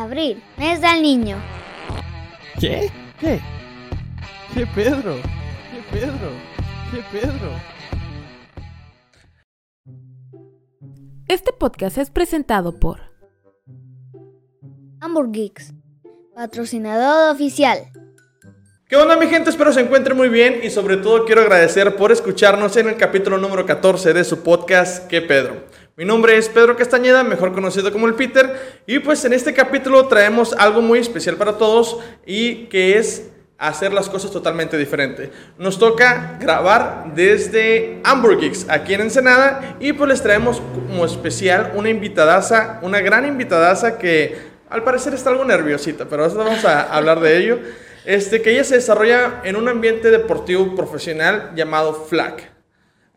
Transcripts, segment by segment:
Abril, mes del niño. ¿Qué? ¿Qué? ¿Qué Pedro? ¿Qué Pedro? ¿Qué Pedro? Este podcast es presentado por Hamburg Geeks, patrocinador oficial. ¿Qué onda mi gente? Espero se encuentren muy bien y sobre todo quiero agradecer por escucharnos en el capítulo número 14 de su podcast ¿Qué Pedro? Mi nombre es Pedro Castañeda, mejor conocido como el Peter, y pues en este capítulo traemos algo muy especial para todos y que es hacer las cosas totalmente diferente. Nos toca grabar desde Hamburg Geeks, aquí en Ensenada y pues les traemos como especial una invitadaza, una gran invitadaza que al parecer está algo nerviosita, pero vamos a hablar de ello. Este, que ella se desarrolla en un ambiente deportivo profesional llamado FLAG.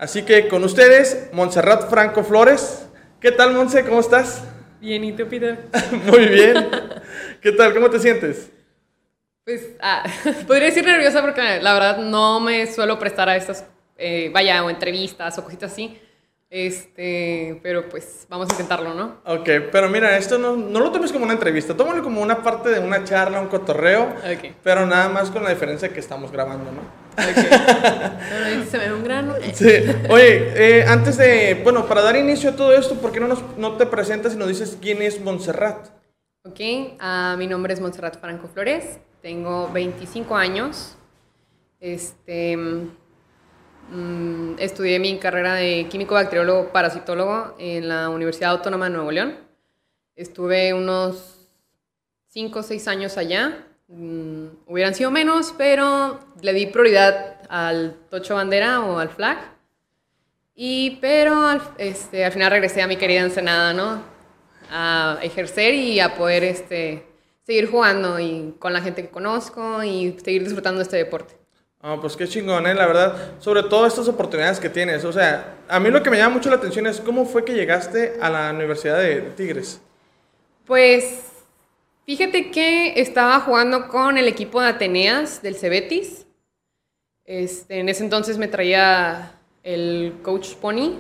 Así que con ustedes, Montserrat Franco Flores. ¿Qué tal, Monse? ¿Cómo estás? Bien, ¿y tú, Peter? Muy bien. ¿Qué tal? ¿Cómo te sientes? Pues, ah, podría decir nerviosa porque la verdad no me suelo prestar a estas, eh, vaya, o entrevistas o cositas así. Este, pero pues vamos a intentarlo, ¿no? Ok, pero mira, esto no, no lo tomes como una entrevista, tómalo como una parte de una charla, un cotorreo, Ok. pero nada más con la diferencia que estamos grabando, ¿no? Ok. Bueno, Se me ve un grano. Sí. Oye, eh, antes de, bueno, para dar inicio a todo esto, ¿por qué no, nos, no te presentas y nos dices quién es Montserrat? Ok, ah, mi nombre es Montserrat Franco Flores, tengo 25 años. Este, mm, estudié mi carrera de químico bacteriólogo parasitólogo en la Universidad Autónoma de Nuevo León. Estuve unos 5 o 6 años allá. Mm, hubieran sido menos, pero le di prioridad al Tocho Bandera o al Flag. Y, pero al, este, al final regresé a mi querida Ensenada, ¿no? A ejercer y a poder este, seguir jugando y con la gente que conozco y seguir disfrutando este deporte. Ah, pues qué chingón, ¿eh? La verdad, sobre todo estas oportunidades que tienes. O sea, a mí lo que me llama mucho la atención es cómo fue que llegaste a la Universidad de Tigres. Pues fíjate que estaba jugando con el equipo de Ateneas del Cebetis. Este, en ese entonces me traía el coach Pony.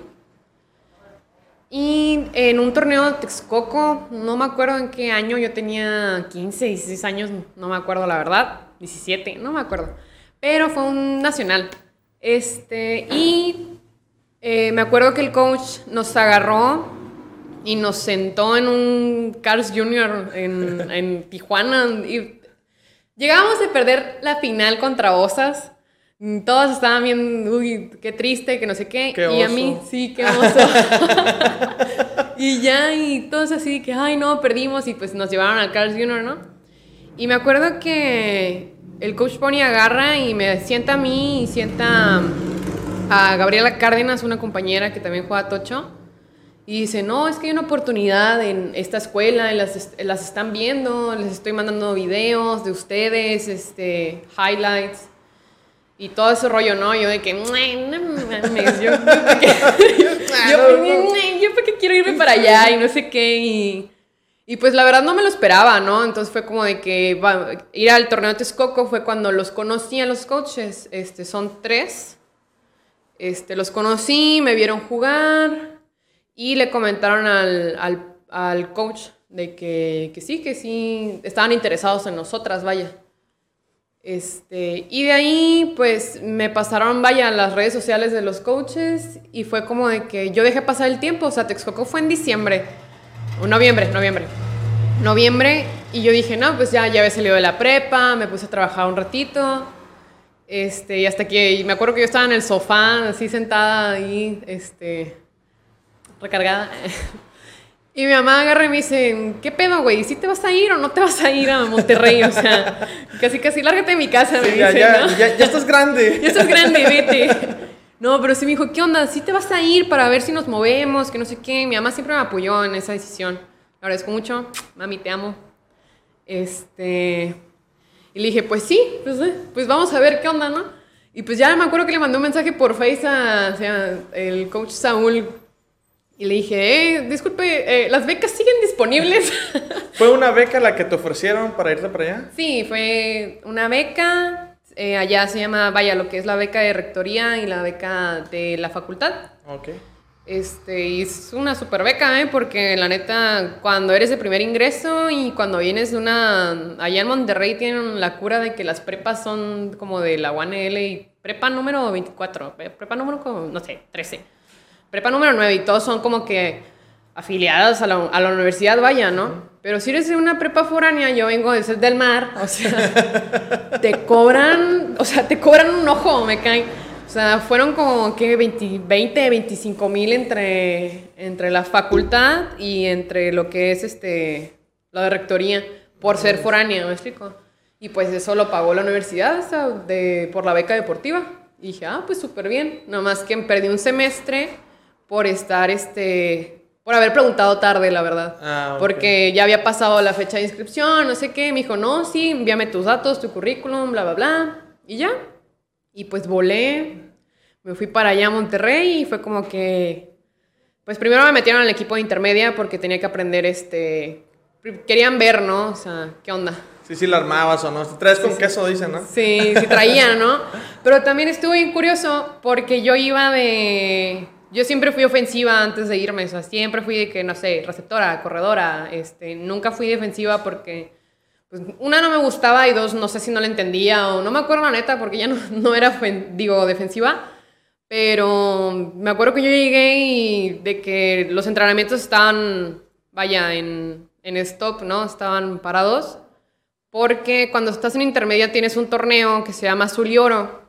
Y en un torneo de Texcoco, no me acuerdo en qué año, yo tenía 15, 16 años, no me acuerdo la verdad, 17, no me acuerdo. Pero fue un nacional. Este, y eh, me acuerdo que el coach nos agarró y nos sentó en un Cars Junior en, en Tijuana. Y llegábamos a perder la final contra Osas. Todos estaban bien, uy, qué triste, que no sé qué. Qué y a mí, sí, qué oso. y ya, y todos así que, ay, no, perdimos. Y pues nos llevaron al Cars Junior, ¿no? Y me acuerdo que el coach Pony agarra y me sienta a mí y sienta a Gabriela Cárdenas, una compañera que también juega tocho. Y dice, no, es que hay una oportunidad en esta escuela, las, las están viendo, les estoy mandando videos de ustedes, este, highlights y todo ese rollo, ¿no? Yo de que, yo, yo, ¿para qué, yo, yo, yo para qué quiero irme para allá y no sé qué. Y, y pues la verdad no me lo esperaba, ¿no? Entonces fue como de que va- ir al torneo de Texcoco fue cuando los conocí a los coaches, este, son tres. Este, los conocí, me vieron jugar y le comentaron al, al, al coach de que, que sí, que sí, estaban interesados en nosotras, vaya. Este, y de ahí, pues, me pasaron, vaya, las redes sociales de los coaches y fue como de que yo dejé pasar el tiempo, o sea, Texcoco fue en diciembre, o noviembre, noviembre. Noviembre, y yo dije, no, pues ya, ya había salido de la prepa, me puse a trabajar un ratito, este, y hasta que, y me acuerdo que yo estaba en el sofá, así sentada ahí, este, recargada. Y mi mamá agarra y me dice, ¿qué pedo, güey? ¿Sí te vas a ir o no te vas a ir a Monterrey? O sea, casi, casi, lárgate de mi casa, me Sí, ya, dice, ya, ¿no? ya, ya estás grande. Ya estás grande, vete. No, pero sí me dijo, ¿qué onda? ¿Sí te vas a ir para ver si nos movemos? Que no sé qué. Mi mamá siempre me apoyó en esa decisión. Le agradezco mucho. Mami, te amo. Este... Y le dije, pues sí, pues, eh, pues vamos a ver qué onda, ¿no? Y pues ya me acuerdo que le mandé un mensaje por Face a, o sea, el coach Saúl. Y le dije, eh, disculpe, eh, ¿las becas siguen disponibles? ¿Fue una beca la que te ofrecieron para irte para allá? Sí, fue una beca. Eh, allá se llama, vaya, lo que es la beca de rectoría y la beca de la facultad. Ok. Este, y es una super beca, ¿eh? Porque la neta, cuando eres de primer ingreso y cuando vienes de una... Allá en Monterrey tienen la cura de que las prepas son como de la UNL y prepa número 24, pre- prepa número, no sé, 13. Prepa número 9 y todos son como que afiliados a la, a la universidad, vaya, ¿no? Pero si eres de una prepa foránea, yo vengo de Sed del Mar, o sea, te cobran, o sea, te cobran un ojo, me caen. O sea, fueron como que 20, 20 25 mil entre, entre la facultad y entre lo que es este, la de rectoría, por ser foránea, ¿me explico? Y pues eso lo pagó la universidad o sea, de, por la beca deportiva. Y dije, ah, pues súper bien. Nomás que perdí un semestre por estar, este, por haber preguntado tarde, la verdad. Ah, ok. Porque ya había pasado la fecha de inscripción, no sé qué. Me dijo, no, sí, envíame tus datos, tu currículum, bla, bla, bla. Y ya. Y pues volé, me fui para allá a Monterrey y fue como que... Pues primero me metieron al equipo de intermedia porque tenía que aprender, este... Querían ver, ¿no? O sea, ¿qué onda? Sí, sí, la armabas o no. Te traes con queso, dicen, ¿no? Sí, sí traía, ¿no? Pero también estuvo bien curioso porque yo iba de... Yo siempre fui ofensiva antes de irme, o sea, siempre fui de que, no sé, receptora, corredora, este, nunca fui defensiva porque, pues, una no me gustaba y dos, no sé si no la entendía o no me acuerdo la neta porque ya no, no era, digo, defensiva, pero me acuerdo que yo llegué y de que los entrenamientos estaban, vaya, en, en stop, ¿no? Estaban parados. Porque cuando estás en intermedia tienes un torneo que se llama Azul y Oro,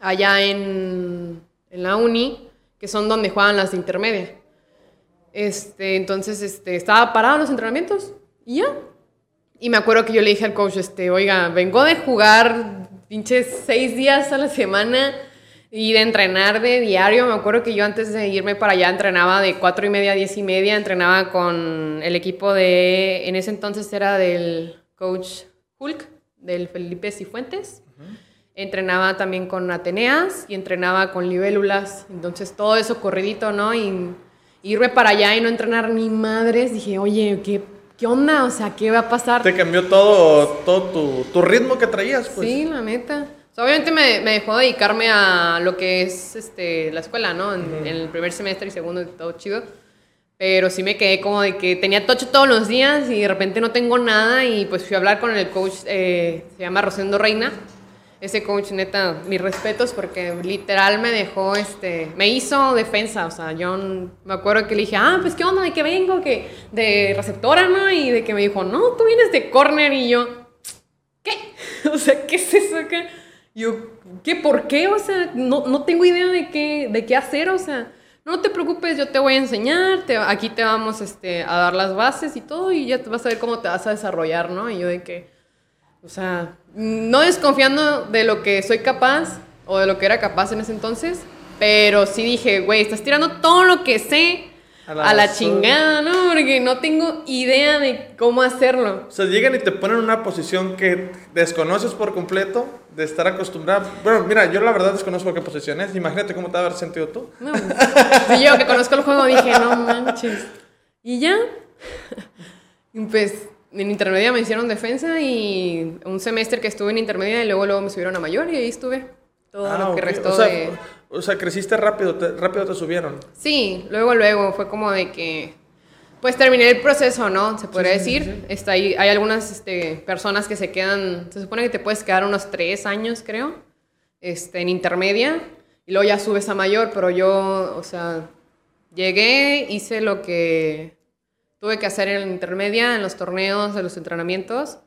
allá en, en la uni, que son donde juegan las de intermedia. Este, entonces este, estaba parado en los entrenamientos y ya. Y me acuerdo que yo le dije al coach, este, oiga, vengo de jugar pinches seis días a la semana y de entrenar de diario. Me acuerdo que yo antes de irme para allá entrenaba de cuatro y media a diez y media, entrenaba con el equipo de, en ese entonces era del coach Hulk, del Felipe Cifuentes. Entrenaba también con Ateneas y entrenaba con libélulas. Entonces todo eso corridito, ¿no? Y irme para allá y no entrenar ni madres, dije, oye, ¿qué, qué onda? O sea, ¿qué va a pasar? Te cambió todo, todo tu, tu ritmo que traías, pues. Sí, la neta. O sea, obviamente me, me dejó dedicarme a lo que es este, la escuela, ¿no? En, en el primer semestre y segundo todo chido. Pero sí me quedé como de que tenía tocho todos los días y de repente no tengo nada y pues fui a hablar con el coach, eh, se llama Rosendo Reina. Ese coach, neta, mis respetos porque literal me dejó, este, me hizo defensa. O sea, yo me acuerdo que le dije, ah, pues qué onda, de que vengo, que de receptora, ¿no? Y de que me dijo, no, tú vienes de corner y yo, ¿qué? O sea, ¿qué es eso acá? Yo, ¿qué? ¿Por qué? O sea, no, no tengo idea de qué, de qué hacer, o sea, no te preocupes, yo te voy a enseñar, aquí te vamos este, a dar las bases y todo, y ya vas a ver cómo te vas a desarrollar, ¿no? Y yo de que, o sea, no desconfiando de lo que soy capaz o de lo que era capaz en ese entonces, pero sí dije, güey, estás tirando todo lo que sé A a la la, basura. chingada, ¿no? Porque no tengo idea de cómo hacerlo. O sea, llegan y te ponen en una posición que desconoces por completo, de estar acostumbrado. Bueno, mira, yo la verdad desconozco qué posición es. Imagínate cómo te va a haber sentido tú. No, pues, yo que conozco el juego dije, no manches. Y ya. Pues en intermedia me hicieron defensa y un semestre que estuve en intermedia y luego luego me subieron a mayor y ahí estuve. Todo Ah, lo que restó o sea, de... O sea, creciste rápido, te- rápido te subieron. Sí, luego, luego, fue como de que, pues terminé el proceso, ¿no? Se podría decir. Está ahí, hay algunas este, personas que se quedan, se supone que te puedes quedar unos tres años, creo, este, en intermedia, y luego ya subes a mayor, pero yo, o sea, llegué, hice lo que tuve que hacer en la intermedia, en los torneos, en los entrenamientos,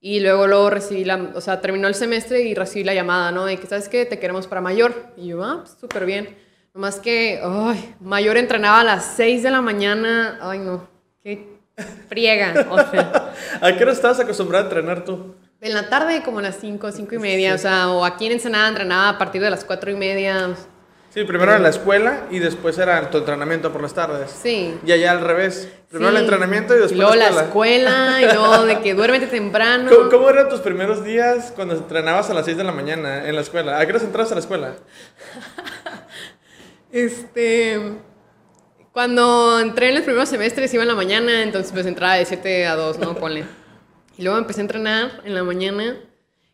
y luego, luego recibí la, o sea, terminó el semestre y recibí la llamada, ¿no? De que, ¿sabes qué? Te queremos para mayor. Y yo, ah, pues, súper bien. Nomás que, ay, mayor entrenaba a las 6 de la mañana. Ay, no, qué friega, o sea. ¿A qué hora estabas acostumbrado a entrenar tú? En la tarde como a las 5, 5 y media, o sea, o aquí en Ensenada entrenaba a partir de las 4 y media. Sí, primero en la escuela y después era tu entrenamiento por las tardes. Sí. Y allá al revés. Primero Sí. el entrenamiento y después luego la la escuela. escuela, y luego de que duérmete temprano. ¿Cómo, cómo eran tus primeros días cuando entrenabas a las 6 de la mañana en la escuela? ¿A qué hora entrabas a la escuela? Este. Cuando entré en los primeros semestres iba en la mañana, entonces pues entraba de 7 a 2, ¿no? Ponle. Y luego empecé a entrenar en la mañana.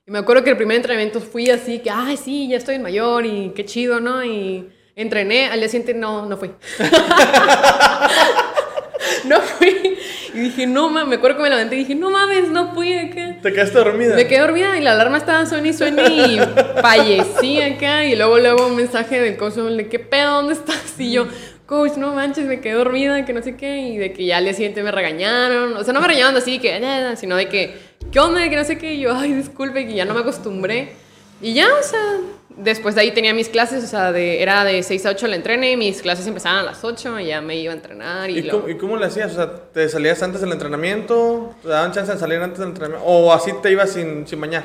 Y me acuerdo que el primer entrenamiento fui así, que, ay, sí, ya estoy en mayor y qué chido, ¿no? Y Entrené, al día siguiente no, no fui. no fui. Y dije, no mames, me acuerdo que me levanté y dije, no mames, no fui acá. ¿Te quedaste dormida? Me quedé dormida y la alarma estaba suena y suena y fallecí acá. Y luego, luego un mensaje del coach de ¿qué pedo? ¿Dónde estás? Y yo, coach, no manches, me quedé dormida, que no sé qué. Y de que ya al día siguiente me regañaron. O sea, no me regañaron así, que, sino de que, ¿qué onda? Que no sé qué. Y yo, ay, disculpe, que ya no me acostumbré. Y ya, o sea, después de ahí tenía mis clases, o sea, de, era de 6 a 8 el entrene, y mis clases empezaban a las 8 y ya me iba a entrenar. Y, ¿Y cómo, ¿Y cómo le hacías? O sea, ¿te salías antes del entrenamiento? ¿Te daban chance de salir antes del entrenamiento? ¿O así te ibas sin, sin bañar?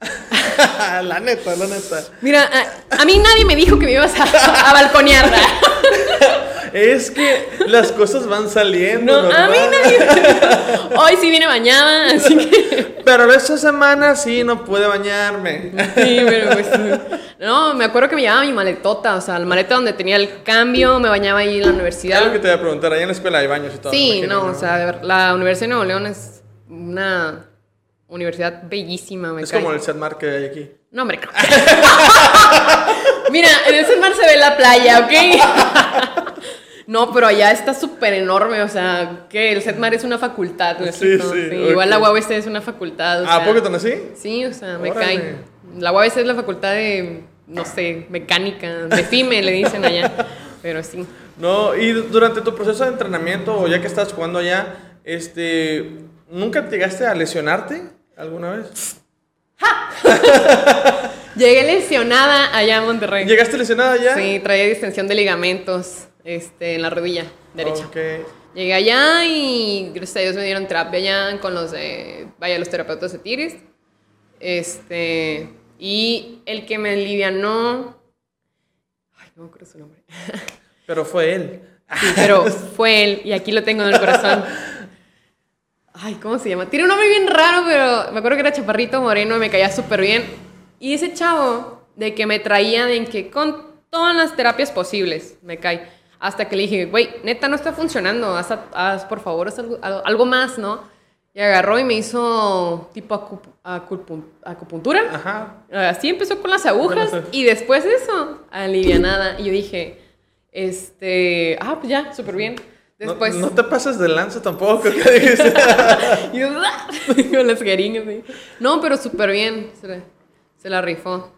la neta, la neta. Mira, a, a mí nadie me dijo que me ibas a, a balconear. Es que las cosas van saliendo. No, a mí nadie. Hoy sí vine bañada, así que. Pero esta semana sí no pude bañarme. Sí, pero pues. No, me acuerdo que me llevaba mi maletota, o sea, la maleta donde tenía el cambio, me bañaba ahí en la Algo que universidad. te voy a preguntar, ahí en la escuela hay baños y todo. Sí, no, o sea, la Universidad de Nuevo León es una universidad bellísima, me Es cae. como el Setmar que hay aquí. No, hombre. Mira, en el mar se ve la playa, ¿ok? No, pero allá está súper enorme, o sea, que el Setmar es una facultad. ¿no? Sí, sí, Igual la. UABC es una facultad. o ¿A sea, poco tan así? Sí, o sea, me Órale. cae. La UABC es la facultad de, no sé, mecánica, de FIME le dicen allá, pero sí. No, y du- durante tu proceso de entrenamiento, o ya que estás jugando allá, este, ¿nunca llegaste a lesionarte alguna vez? Llegué lesionada allá a Monterrey. ¿Llegaste lesionada ya? Sí, traía distensión de ligamentos este, en la rodilla derecha. Ok. Llegué allá y gracias a Dios me dieron terapia allá con los de, vaya, los terapeutas de Tigres. Este, y el que me alivianó, ay, no me acuerdo su nombre, Pero fue él. Sí, pero fue él y aquí lo tengo en el corazón. Ay, ¿cómo se llama? Tiene un nombre bien raro, pero me acuerdo que era chaparrito moreno y me caía súper bien. Y ese chavo de que me traía de que con todas las terapias posibles me cae. Hasta que le dije, güey, neta no está funcionando, haz, haz, por favor haz algo, algo- más, ¿no? Y agarró y me hizo tipo acup- acupu- acupuntura. Ajá. Así empezó con las agujas y después de eso, alivianada. Y yo dije, este, ah, pues ya, súper bien. No- Después, No, te pases de lanza tampoco, y yo, "Ah", con las jeringas. ¿sí? No, pero súper bien, se la, se la rifó.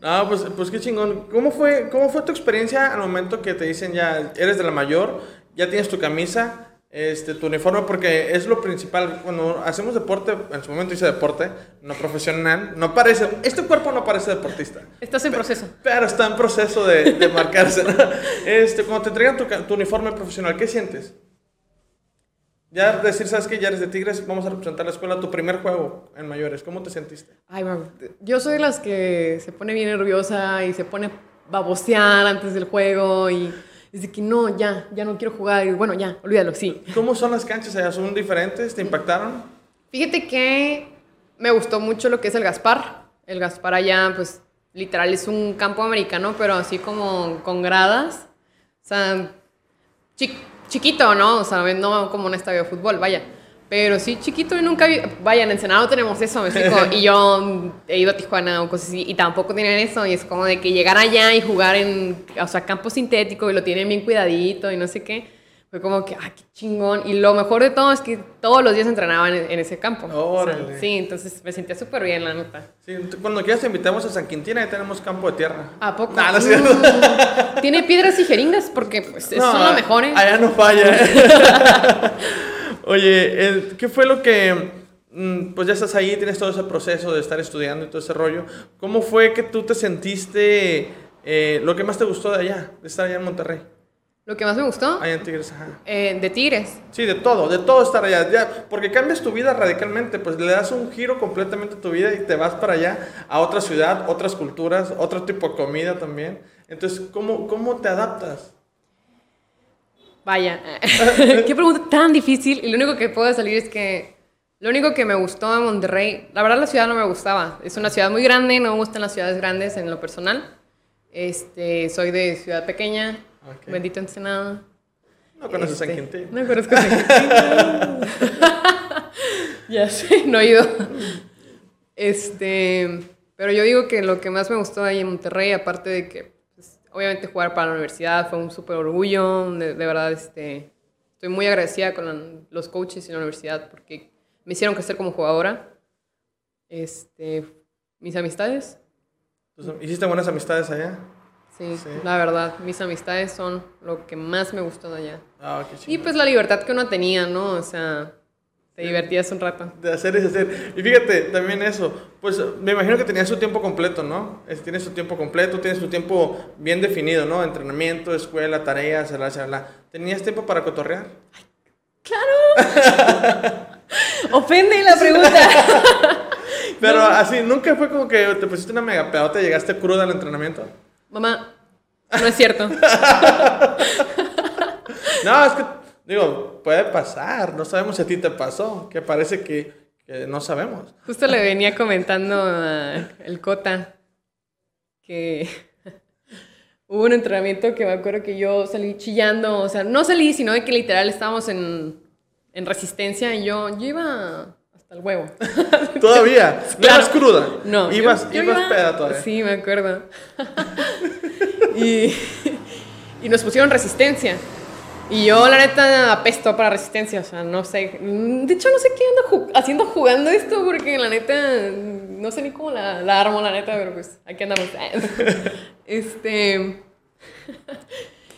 No, pues, pues qué chingón. ¿Cómo fue, ¿Cómo fue tu experiencia al momento que te dicen ya eres de la mayor, ya tienes tu camisa, este, tu uniforme? Porque es lo principal. Cuando hacemos deporte, en su momento hice deporte, no profesional, no parece, este cuerpo no parece deportista. Estás en proceso. Pero está en proceso de, de marcarse. Este, cuando te entregan tu, tu uniforme profesional, ¿qué sientes? Ya decir, ¿sabes qué? Ya eres de Tigres, vamos a representar la escuela, tu primer juego en mayores, ¿cómo te sentiste? Ay, yo soy de las que se pone bien nerviosa y se pone babosear antes del juego y dice que no, ya, ya no quiero jugar. Y bueno, ya, olvídalo, sí. ¿Cómo son las canchas allá? ¿Son diferentes? ¿Te impactaron? Fíjate que me gustó mucho lo que es el Gaspar. El Gaspar allá, pues, literal es un campo americano, pero así como con gradas. O sea, chi- chiquito, ¿no? O sea, no como un estadio de fútbol, vaya. Pero sí, chiquito y nunca vi... Vaya, en Ensenado tenemos eso, me explico. Y yo he ido a Tijuana o cosas así, y tampoco tienen eso. Y es como de que llegar allá y jugar en, o sea, campo sintético y lo tienen bien cuidadito y no sé qué. Fue como que, ah, qué chingón. Y lo mejor de todo es que todos los días entrenaban en, en ese campo. O sea, Órale. sí, entonces me sentía súper bien, la neta. Sí, cuando quieras te invitamos a San Quintín, ahí tenemos campo de tierra. ¿A poco? Nah, no es cierto. Mm, Tiene piedras y jeringas porque pues, No, son lo mejor, ¿eh? Allá no falla. Oye, eh, ¿qué fue lo que... mm, Pues ya estás ahí, tienes todo ese proceso de estar estudiando y todo ese rollo. ¿Cómo fue que tú te sentiste... eh, lo que más te gustó de allá, de estar allá en Monterrey? Lo que más me gustó, Allá en Tigres, ajá. eh, de Tigres. Sí, de todo, de todo estar allá. Ya, porque cambias tu vida radicalmente, pues le das un giro completamente a tu vida y te vas para allá, a otra ciudad, otras culturas, otro tipo de comida también. Entonces, ¿cómo, cómo te adaptas? Vaya, qué pregunta tan difícil. Y lo único que puedo salir es que lo único que me gustó de Monterrey, la verdad la ciudad no me gustaba. Es una ciudad muy grande, no me gustan las ciudades grandes en lo personal. Este, soy de ciudad pequeña, Ok. bendito Ensenada. No conoces San Este, Quintín. No conozco San Quintín. ya sé, no he ido. Este, pero yo digo que lo que más me gustó ahí en Monterrey, aparte de que pues, obviamente jugar para la universidad fue un súper orgullo, de, de verdad, este, estoy muy agradecida con la- los coaches en la universidad porque me hicieron crecer como jugadora. Este, mis amistades, Entonces, ¿Hiciste buenas amistades allá? Sí, Sí. la verdad, mis amistades son lo que más me gustó de allá. Ah, qué Y chido. pues la libertad que uno tenía, ¿no? O sea, te divertías un rato. De hacer y hacer. Y fíjate, también eso, pues me imagino que tenías su tiempo completo, ¿no? Es- Tienes tu tiempo completo, tienes tu tiempo bien definido, ¿no? Entrenamiento, escuela, tareas, la, la. ¿Tenías tiempo para cotorrear? Ofende la pregunta. Pero así, nunca fue como que te pusiste una mega pedota y llegaste cruda al entrenamiento. Mamá, no es cierto. No, es que, digo, puede pasar, no sabemos si a ti te pasó, que parece que, que no sabemos. Justo le venía comentando a el Cota que hubo un entrenamiento que me acuerdo que yo salí chillando, o sea, no salí, sino de que literal estábamos en, en resistencia y yo, yo iba el huevo. Todavía, no Claro. ibas cruda. No. Ibas, yo- yo ibas iba- peda todavía. Sí, me acuerdo. y, y nos pusieron resistencia. Y yo, la neta, apesto para resistencia. O sea, no sé. De hecho, no sé qué ando haciendo jugando esto, porque la neta, no sé ni cómo la, la armo, la neta, pero pues aquí andamos. este.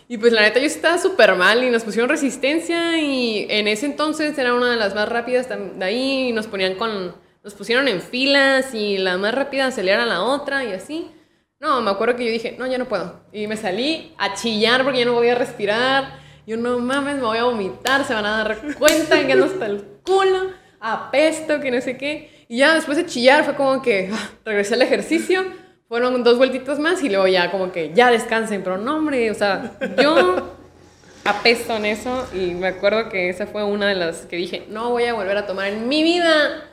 Y pues la neta yo estaba súper mal y nos pusieron resistencia y en ese entonces era una de las más rápidas de ahí y nos ponían con, nos pusieron en filas y la más rápida salía a la otra y así. No, me acuerdo que yo dije, no, ya no puedo. Y me salí a chillar porque ya no podía respirar. Yo no mames, me voy a vomitar, se van a dar cuenta que ando hasta el culo, apesto, que no sé qué. Y ya después de chillar fue como que ah, regresé al ejercicio, fueron dos vueltitas más y luego ya como que ya descansen. Pero no, hombre, o sea, yo apesto en eso y me acuerdo que esa fue una de las que dije, no voy a volver a tomar en mi vida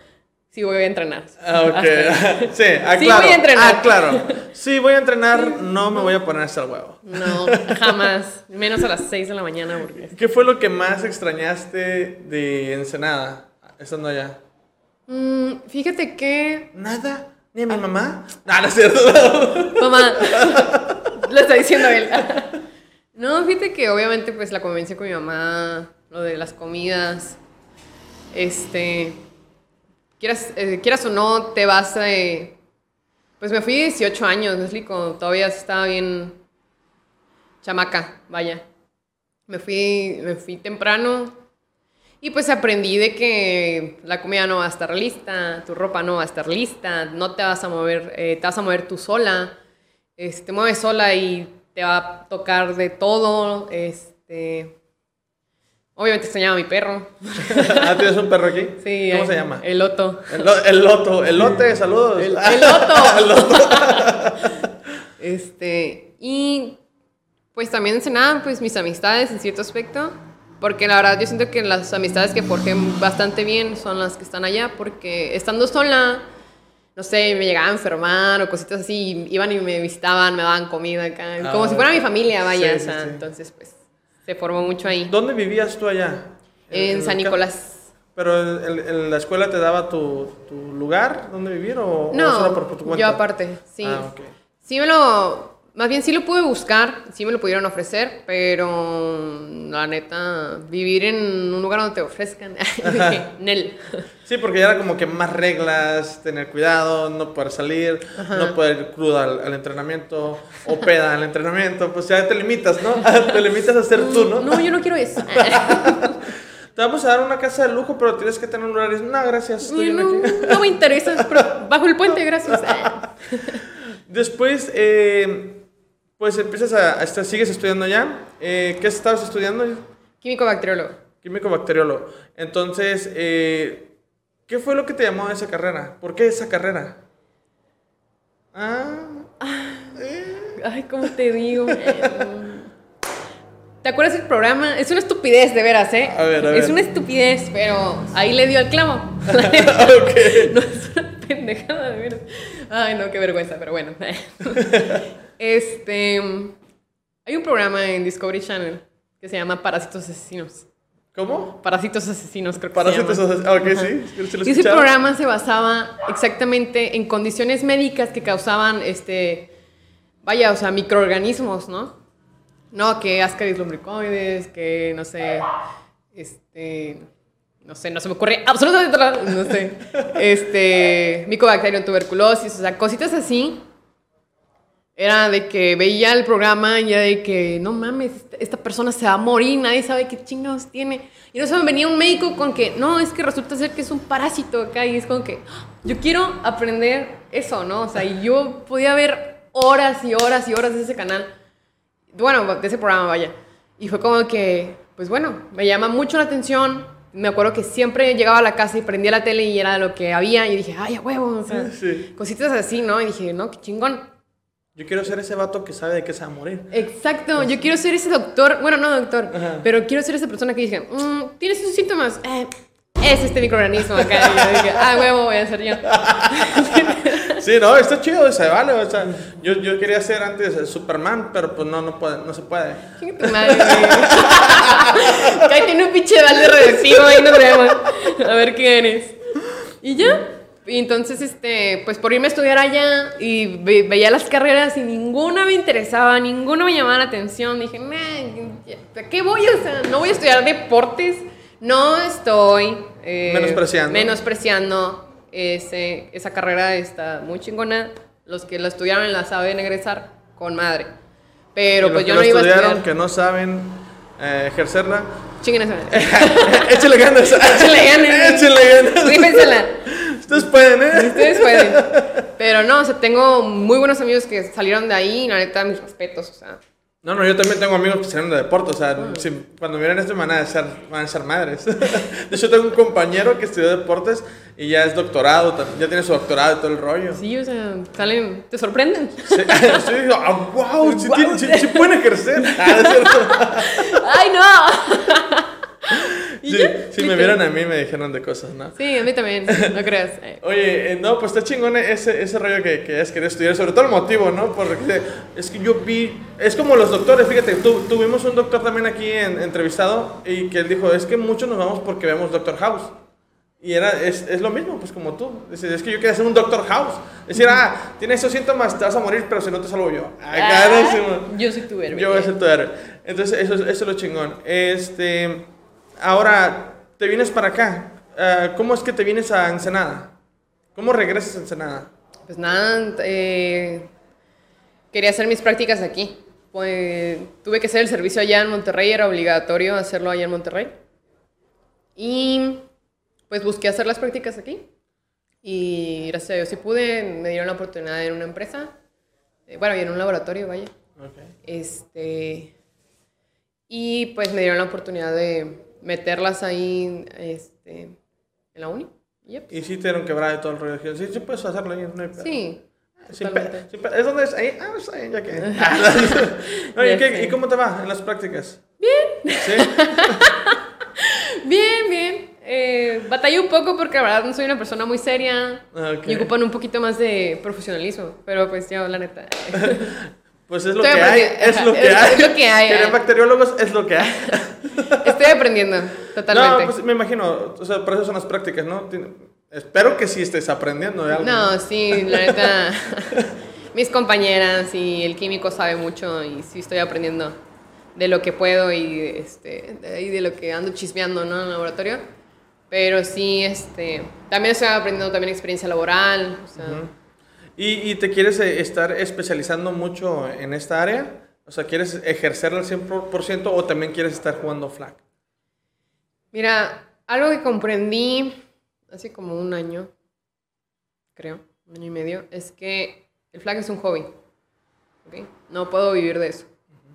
si voy a entrenar. Ah, ok. Sí, aclaro. voy a entrenar. Ah, claro. Sí, voy a entrenar, no me voy a poner hasta el huevo. No, jamás. Menos a las 6 de la mañana porque... ¿Qué fue lo que más extrañaste de Ensenada estando allá? Mm, fíjate que... Nada. ¿Ni a mi mamá? No, no es cierto. Mamá, lo está diciendo él. No, fíjate que obviamente pues la convivencia con mi mamá, lo de las comidas, este, quieras, eh, quieras o no, te vas a... pues me fui 18 años. Leslie, cuando todavía estaba bien chamaca, vaya. Me fui, me fui temprano y pues aprendí de que la comida no va a estar lista, tu ropa no va a estar lista, no te vas a mover, eh, te vas a mover tú sola, este, te mueves sola y te va a tocar de todo, este... Obviamente extrañaba a mi perro. ah, ¿tienes un perro aquí? Sí, ¿Cómo eh, se llama? El Loto. El, lo- el loto. El lote, saludos. El, el Loto. este, y pues también en Senada, pues mis amistades en cierto aspecto, porque la verdad yo siento que las amistades que forjé bastante bien son las que están allá, porque estando sola, no sé, me llegaba a enfermar o cositas así, iban y me visitaban, me daban comida acá, Ah, como si fuera ok. mi familia, vaya, Sí, o sí, sea, sí. entonces pues se formó mucho ahí. ¿Dónde vivías tú allá? En San el- Nicolás. ¿Pero el- el- la escuela te daba tu, tu lugar donde vivir o, o No, solo por, por tu cuenta? yo aparte, sí. Ah, ok. Sí me lo... Más bien sí lo pude buscar, sí me lo pudieron ofrecer, pero la neta, vivir en un lugar donde te ofrezcan, Nel. Sí, porque ya era como que más reglas, tener cuidado, no poder salir, no poder ir cruda al, al entrenamiento o peda al entrenamiento, pues ya te limitas, ¿no? te limitas a ser tú, ¿no? No, yo no quiero eso. Te vamos a dar una casa de lujo, pero tienes que tener un horario. No, gracias, no, no me interesa, pero bajo el puente, gracias. Después, eh, pues empiezas a, a estar- sigues estudiando ya. Eh, ¿Qué estabas estudiando? Químico bacteriólogo. Químico bacteriólogo. Entonces, eh, ¿qué fue lo que te llamó a esa carrera? ¿Por qué esa carrera? Ah, Ay, ¿cómo te digo? ¿Te acuerdas del programa? Es una estupidez, de veras, ¿eh? A ver, a Es ver. una estupidez, pero ahí le dio al clavo. ok. No es una pendejada, de veras. Ay, no, qué vergüenza, pero bueno. Este. Hay un programa en Discovery Channel que se llama Parásitos Asesinos. ¿Cómo? Parásitos Asesinos, creo que Parásitos se llama. asesinos. Ah, ok, sí. Y ese programa se basaba exactamente en condiciones médicas que causaban este vaya, o sea, microorganismos, ¿no? No, que Ascaris lumbricoides, que no sé, este, no sé, no se me ocurre absolutamente nada, no sé, este, Mycobacterium tuberculosis, o sea, cositas así. Era de que veía el programa y era de que, no mames, esta persona se va a morir, nadie sabe qué chingados tiene. Y no se me venía un médico con que, no, es que resulta ser que es un parásito acá. Y es como que, "Ah, yo quiero aprender eso, ¿no? O sea, y yo podía ver horas y horas y horas de ese canal. Bueno, de ese programa, vaya. Y fue como que, pues bueno, me llama mucho la atención. Me acuerdo que siempre llegaba a la casa y prendía la tele y era lo que había. Y dije, ay, a huevo, o sea, Sí. cositas así, ¿no? Y dije, no, qué chingón. Yo quiero ser ese vato que sabe de qué se va a morir. Exacto, yo quiero ser ese doctor, bueno, no doctor, Ajá. pero quiero ser esa persona que diga, "Mm, ¿tienes esos síntomas? Eh, es este microorganismo acá. Y yo dije, ah, huevo, voy a ser yo. Sí, no, está chido, se vale. O sea, yo, yo quería ser antes Superman, pero pues no, no, puede, no se puede. Chinga tu madre. Ahí tiene un pinche balde radioactivo ahí no vemos. A ver qué eres. Y ya. Y entonces, este, pues por irme a estudiar allá y ve- veía las carreras y ninguna me interesaba, ninguna me llamaba la atención. Dije, "Man, ya, ¿a qué voy? O sea, no voy a estudiar deportes. No estoy eh, Menospreciando. menospreciando ese, esa carrera, está muy chingona. Los que la estudiaron la saben egresar con madre. Pero Y pues yo no iba a estudiar. que no saben eh, ejercerla, Chinguen esa. échale ganas. Échale ganas. Échale ganas. Rífensela. Ustedes pueden, ¿eh? Ustedes pueden. Pero no, o sea, tengo muy buenos amigos que salieron de ahí y la neta, mis respetos, o sea. No, no, yo también tengo amigos que salen de deporte, o sea, Ah. si- cuando miran esto van a ser, van a ser madres. De hecho, tengo un compañero que estudió deportes y ya es doctorado, ya tiene su doctorado y todo el rollo. Sí, o sea, salen, te sorprenden. Sí, sí, digo, ah, wow, sí, sí- sí pueden ejercer. Ah. ¡Ay, no! ¿Y Sí, si me vieran a mí me dijeron de cosas, ¿no? Sí, a mí también, no creas. Oye, eh, no, pues está chingón ese, ese rollo que, que has querido estudiar, sobre todo el motivo, ¿no? Porque es que yo vi, es como los doctores, fíjate, tu- tuvimos un doctor también aquí en- entrevistado y que él dijo, es que muchos nos vamos porque vemos Doctor House. Y era, es, es lo mismo, pues como tú. Dice, es que yo quería ser un Doctor House. Decir, ah, tienes esos síntomas, te vas a morir, pero si no te salvo yo. Ay, ah, carísimo. yo soy tu héroe. Yo voy a ser tu héroe. Entonces, eso, es- eso es lo chingón. Este, ahora, te vienes para acá. Ah, ¿Cómo es que te vienes a Ensenada? ¿Cómo regresas a Ensenada? Pues nada, eh, quería hacer mis prácticas aquí. Pues tuve que hacer el servicio allá en Monterrey, era obligatorio hacerlo allá en Monterrey. Y pues busqué hacer las prácticas aquí. Y gracias a Dios sí pude, me dieron la oportunidad en una empresa, eh, bueno, y en un laboratorio, vaya. Este, y pues me dieron la oportunidad de meterlas ahí este, en la uni. Y ya, pues, Y sí te dieron quebrada y todo el rollo. Sí, sí puedes hacerlo ahí, no hay sí. Sin totalmente. pe- sin pe- ¿Es donde es? Ahí. Ah, pues ahí, ya que. No, ¿y, Ya qué-. ¿Y cómo te va en las prácticas? Bien. ¿Sí? Bien, bien. Eh, batallé un poco porque la verdad no soy una persona muy seria Ah, ok. y ocupan un poquito más de profesionalismo. Pero pues yo, la neta. Pues es lo Estoy que hay. Es lo que es- hay. es lo que hay, ah. bacteriólogos, es lo que hay. Estoy aprendiendo, totalmente. No, pues me imagino, o sea, por eso son las prácticas, ¿no? Espero que sí estés aprendiendo de algo. No, sí, la neta. mis compañeras y el químico sabe mucho y sí estoy aprendiendo de lo que puedo y, este, de, y de lo que ando chismeando ¿no? en el laboratorio. Pero sí, este, también estoy aprendiendo también experiencia laboral. O sea, ¿Y, y te quieres eh, estar especializando mucho en esta área? O sea, ¿quieres ejercerla al 100% o también quieres estar jugando flag? Mira, algo que comprendí hace como un año, creo, un año y medio, es que el flag es un hobby. ¿ok? No puedo vivir de eso.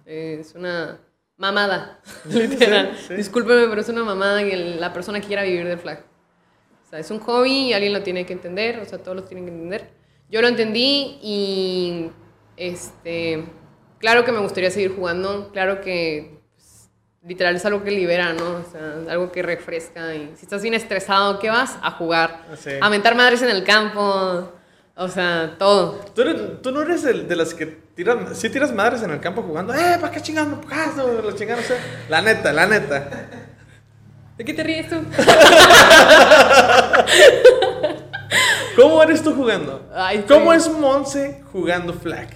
Es una mamada, literal. sí. Discúlpeme, pero es una mamada que la persona quiera vivir del flag. O sea, es un hobby y alguien lo tiene que entender, o sea, todos lo tienen que entender. Yo lo entendí y, este, claro que me gustaría seguir jugando, claro que pues, literal es algo que libera, ¿no? O sea, algo que refresca y si estás bien estresado, ¿qué vas? A jugar, Sí. a mentar madres en el campo, o sea, todo. ¿Tú, eres- tú no eres el de las que tiran, sí tiras madres en el campo jugando, ¡eh, para qué empujas? No, La chingada, no sé. La neta, la neta. ¿De qué te ríes tú? ¿Cómo eres tú jugando? Ay, ¿Cómo sí. es Monse jugando flag?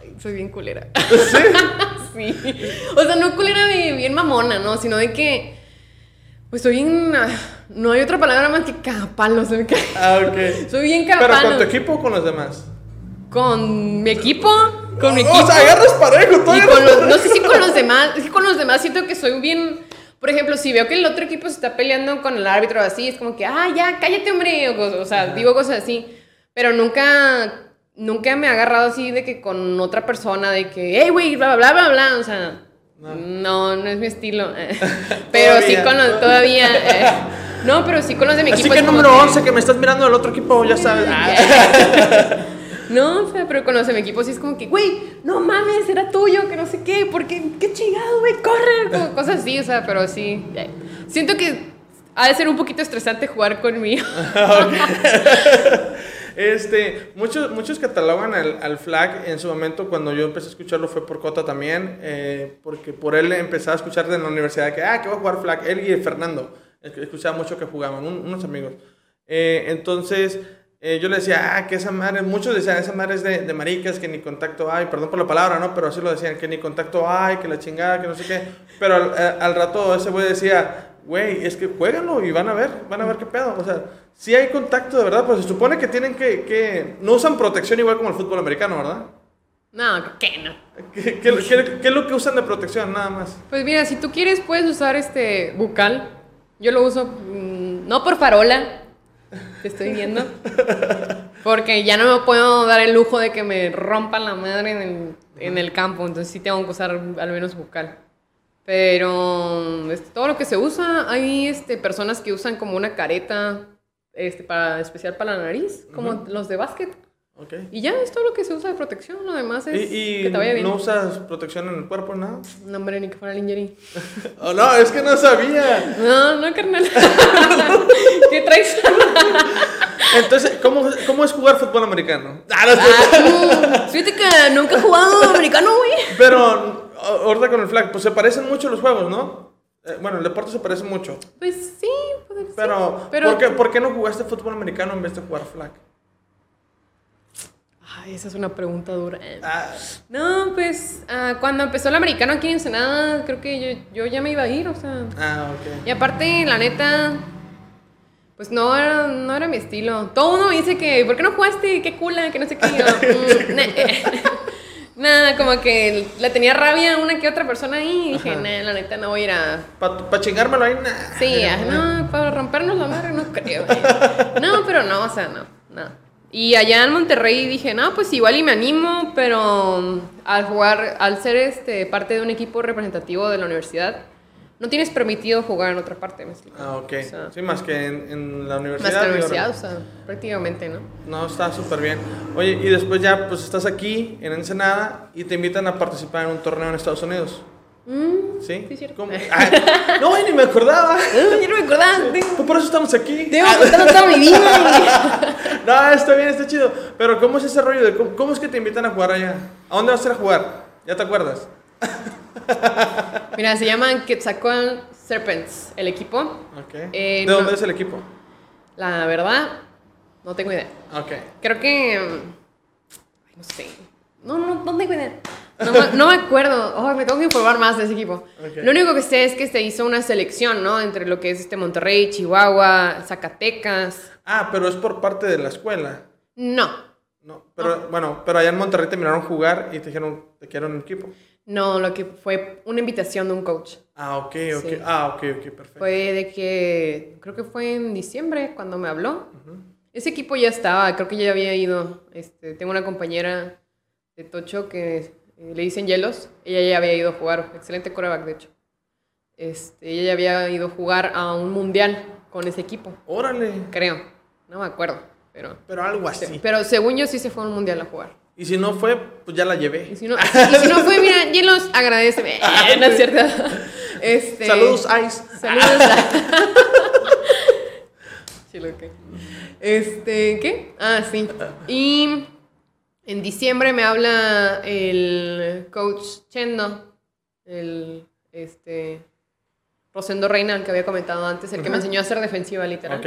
Ay, soy bien culera. ¿Sí? sí. O sea, no culera de bien mamona, ¿no? Sino de que. Pues soy bien. ah, No hay otra palabra más que cagapalo. Soy, ca- Ah, ok. soy bien ¿Pero cagapalo. con tu equipo o con los demás? Con mi equipo. Con mi O equipo. sea, agarras parejo, parejo. no sé si con los demás, es que con los demás siento que soy bien, por ejemplo, si veo que el otro equipo se está peleando con el árbitro así, es como que, ah, ya, cállate, hombre, o, o sea, digo cosas así, pero nunca, nunca me ha agarrado así de que con otra persona, de que, hey, güey, bla, bla, bla, bla, o sea, no, no, es mi estilo, pero sí con los, todavía, eh, no, pero sí con los de mi Así equipo. que es como número 11 que me estás mirando del otro equipo, ya sabes. Ah. No, o sea, pero con los de mi equipo sí es como que, güey, no mames, era tuyo, que no sé qué, porque, qué chingado, güey, corre, como cosas así, o sea, pero sí. Siento que ha de ser un poquito estresante jugar conmigo. Este, muchos, muchos catalogan al, al flag en su momento cuando yo empecé a escucharlo fue por Cota también, eh, porque por él empezaba a escuchar de la universidad que, ah, que va a jugar flag, él y Fernando, escuchaba mucho que jugaban, un- unos amigos. Eh, entonces, eh, yo le decía, ah, que esa madre, muchos decían, esa madre es de, de maricas, que ni contacto hay, perdón por la palabra, ¿no? Pero así lo decían, que ni contacto hay, que la chingada, que no sé qué. Pero al, eh, al rato ese güey decía, güey, es que jueguenlo y van a ver, van a ver qué pedo. O sea, si hay contacto de verdad, pues se supone que tienen que, que no usan protección igual como el fútbol americano, ¿verdad? No, ¿qué no? ¿Qué, qué- qué- qué es lo que usan de protección, nada más? Pues mira, si tú quieres puedes usar este bucal. Yo lo uso mm, no por farola, te estoy viendo. Porque ya no me puedo dar el lujo de que me rompan la madre en el, en el campo, entonces sí tengo que usar al menos bucal. Pero este, todo lo que se usa, hay este, personas que usan como una careta este, para, especial para la nariz, como los de básquet. Y ya es todo lo que se usa de protección, lo demás ¿Y, es y que te vaya bien. no usas protección en el cuerpo, nada? No, hombre, ni que fuera lingerie. Oh, no, es que no sabía. No, no, carnal. ¿Qué traes? Entonces, ¿cómo, cómo es jugar fútbol americano? Ah, no. Ah, fíjate que nunca he jugado americano, güey. Pero ahorita con el flag, pues se parecen mucho los juegos, ¿no? Eh, bueno, el deporte se parece mucho. Pues sí, puede ser. Pero, Pero- ¿por, qué, por qué no jugaste fútbol americano en vez de jugar flag? Ay, esa es una pregunta dura. Ah, No, pues ah, cuando empezó el americano aquí en Ensenada, creo que yo, yo ya me iba a ir, o sea. ah, ok. Y aparte, la neta, pues no era, no era mi estilo. Todo uno me dice que, ¿por qué no jugaste? Qué cula, que no sé qué. Yo, mm, nah. Nada, como que le tenía rabia a una que otra persona ahí y dije, nah, la neta no voy a ir a... Para chingármelo ahí. Sí, ah, no, para rompernos la madre no creo. eh. No, pero no, o sea, no, no. Y allá en Monterrey dije, no, pues igual y me animo, pero al jugar, al ser este parte de un equipo representativo de la universidad, no tienes permitido jugar en otra parte, ¿me explico? Ah, ok. O sea, sí, más que en, en la más universidad. que la universidad, o sea, prácticamente, ¿no? No, está súper bien. Oye, y después ya, pues estás aquí en Ensenada y te invitan a participar en un torneo en Estados Unidos. Mm, ¿Sí? Sí, cierto. ¿Cómo? Ah, no, ni me acordaba. Yo no me acordaba, tengo, Pues por eso estamos aquí. contando toda mi vida. No, está bien, está chido. Pero ¿cómo es ese rollo? De cómo, cómo es que te invitan a jugar allá? ¿A dónde vas a ir a jugar? ¿Ya te acuerdas? Mira, se llaman Quetzalcoatl Serpents, el equipo. Ok. Eh, ¿De no. dónde es el equipo? La verdad, no tengo idea. Ok. Creo que. mm, no sé. No, no, no tengo idea. No, me- no me acuerdo. Oh, me tengo que informar más de ese equipo. Lo único que sé es que se hizo una selección, ¿no? Entre lo que es este Monterrey, Chihuahua, Zacatecas. Ah, pero es por parte de la escuela. No. No, pero bueno, pero allá en Monterrey te miraron jugar y te dijeron, te quiero el equipo. No, lo que fue una invitación de un coach. Ah, ok, ok. Sí. Ah, ok, ok, perfecto. Fue de que. Creo que fue en diciembre cuando me habló. Ese equipo ya estaba, creo que ya había ido. Este, tengo una compañera de Tocho que eh, le dicen hielos. Ella ya había ido a jugar. Excelente coreback, de hecho. Este, ella ya había ido a jugar a un mundial con ese equipo, Órale. creo. No me acuerdo, pero. Pero algo así. Pero según yo sí se fue a un mundial a jugar. Y si no fue, pues ya la Y llevé. si no, y si no fue, mira, hielos, agradeceme. Eh, no es cierto. Este, Saludos, Ice. Saludos a... Sí, lo que. Este, ¿qué? Ah, sí. Y en diciembre me habla el coach Chendo, el, este, Rosendo Reina, el que había comentado antes, el que me enseñó a hacer defensiva, literal. Ok.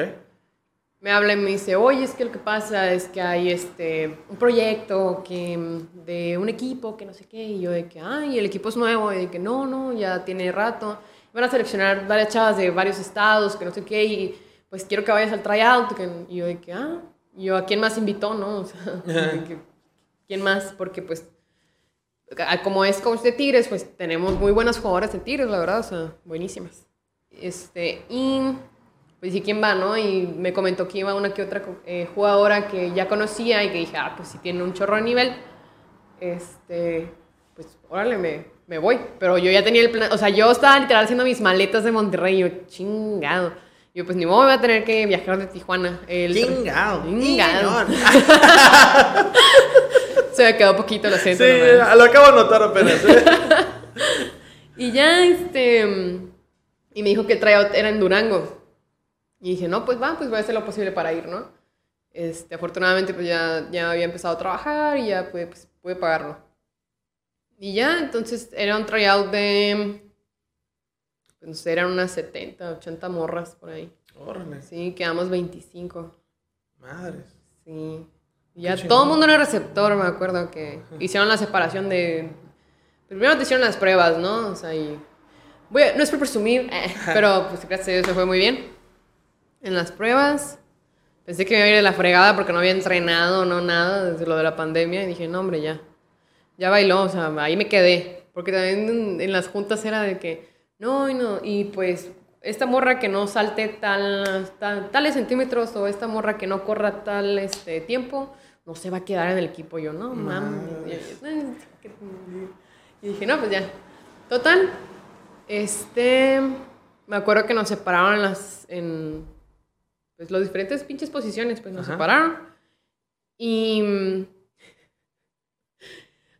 me habla y me dice, oye, es que lo que pasa es que hay este, un proyecto que, de un equipo que no sé qué, y yo de que, ay, el equipo es nuevo, y de que no, no, ya tiene rato. Van a seleccionar varias chavas de varios estados, que no sé qué, y pues quiero que vayas al tryout. que- Y yo de que, ah, y yo, ¿a quién más invitó, no? O sea, de que, ¿quién más? Porque pues, como es coach de Tigres, pues tenemos muy buenas jugadoras de Tigres, la verdad, o sea, buenísimas. Este, y pues dije, ¿quién va, no? Y me comentó que iba una que otra eh, jugadora que ya conocía y que dije, ah, pues si tiene un chorro de nivel, este, pues órale, me, me voy. Pero yo ya tenía el plan, o sea, yo estaba literal haciendo mis maletas de Monterrey, yo, chingado. Yo, pues ni modo, voy a tener que viajar de Tijuana. El- Chingado. Chingado. Se me quedó poquito el acento. Sí, nomás. lo acabo de notar apenas. ¿eh? Y ya, este. Y me dijo que el tryout era en Durango. Y dije, no, pues va, pues voy a hacer lo posible para ir, ¿no? Este, afortunadamente, pues ya, ya había empezado a trabajar y ya pude, pues, pude pagarlo. Y ya, entonces era un tryout de. Pues no sé, eran unas 70, 80 morras por ahí. Órale, Sí, quedamos 25. madres. Sí. Ya todo el mundo era receptor, me acuerdo que hicieron la separación de. Primero te hicieron las pruebas, ¿no? O sea, y. Voy a- no es por presumir, eh, pero pues gracias a Dios me fue muy bien. En las pruebas. Pensé que me iba a ir de la fregada porque no había entrenado, no nada, desde lo de la pandemia. Y dije, no, hombre, ya. Ya bailó, o sea, ahí me quedé. Porque también en, en las juntas era de que, no, y no, y pues esta morra que no salte tal, tal- tales centímetros o esta morra que no corra tal este, tiempo, no se va a quedar en el equipo. Yo, no, mames. Y, dije, no, pues ya. Total, este, me acuerdo que nos separaron en las, en, pues las diferentes pinches posiciones, pues nos Ajá. separaron. Y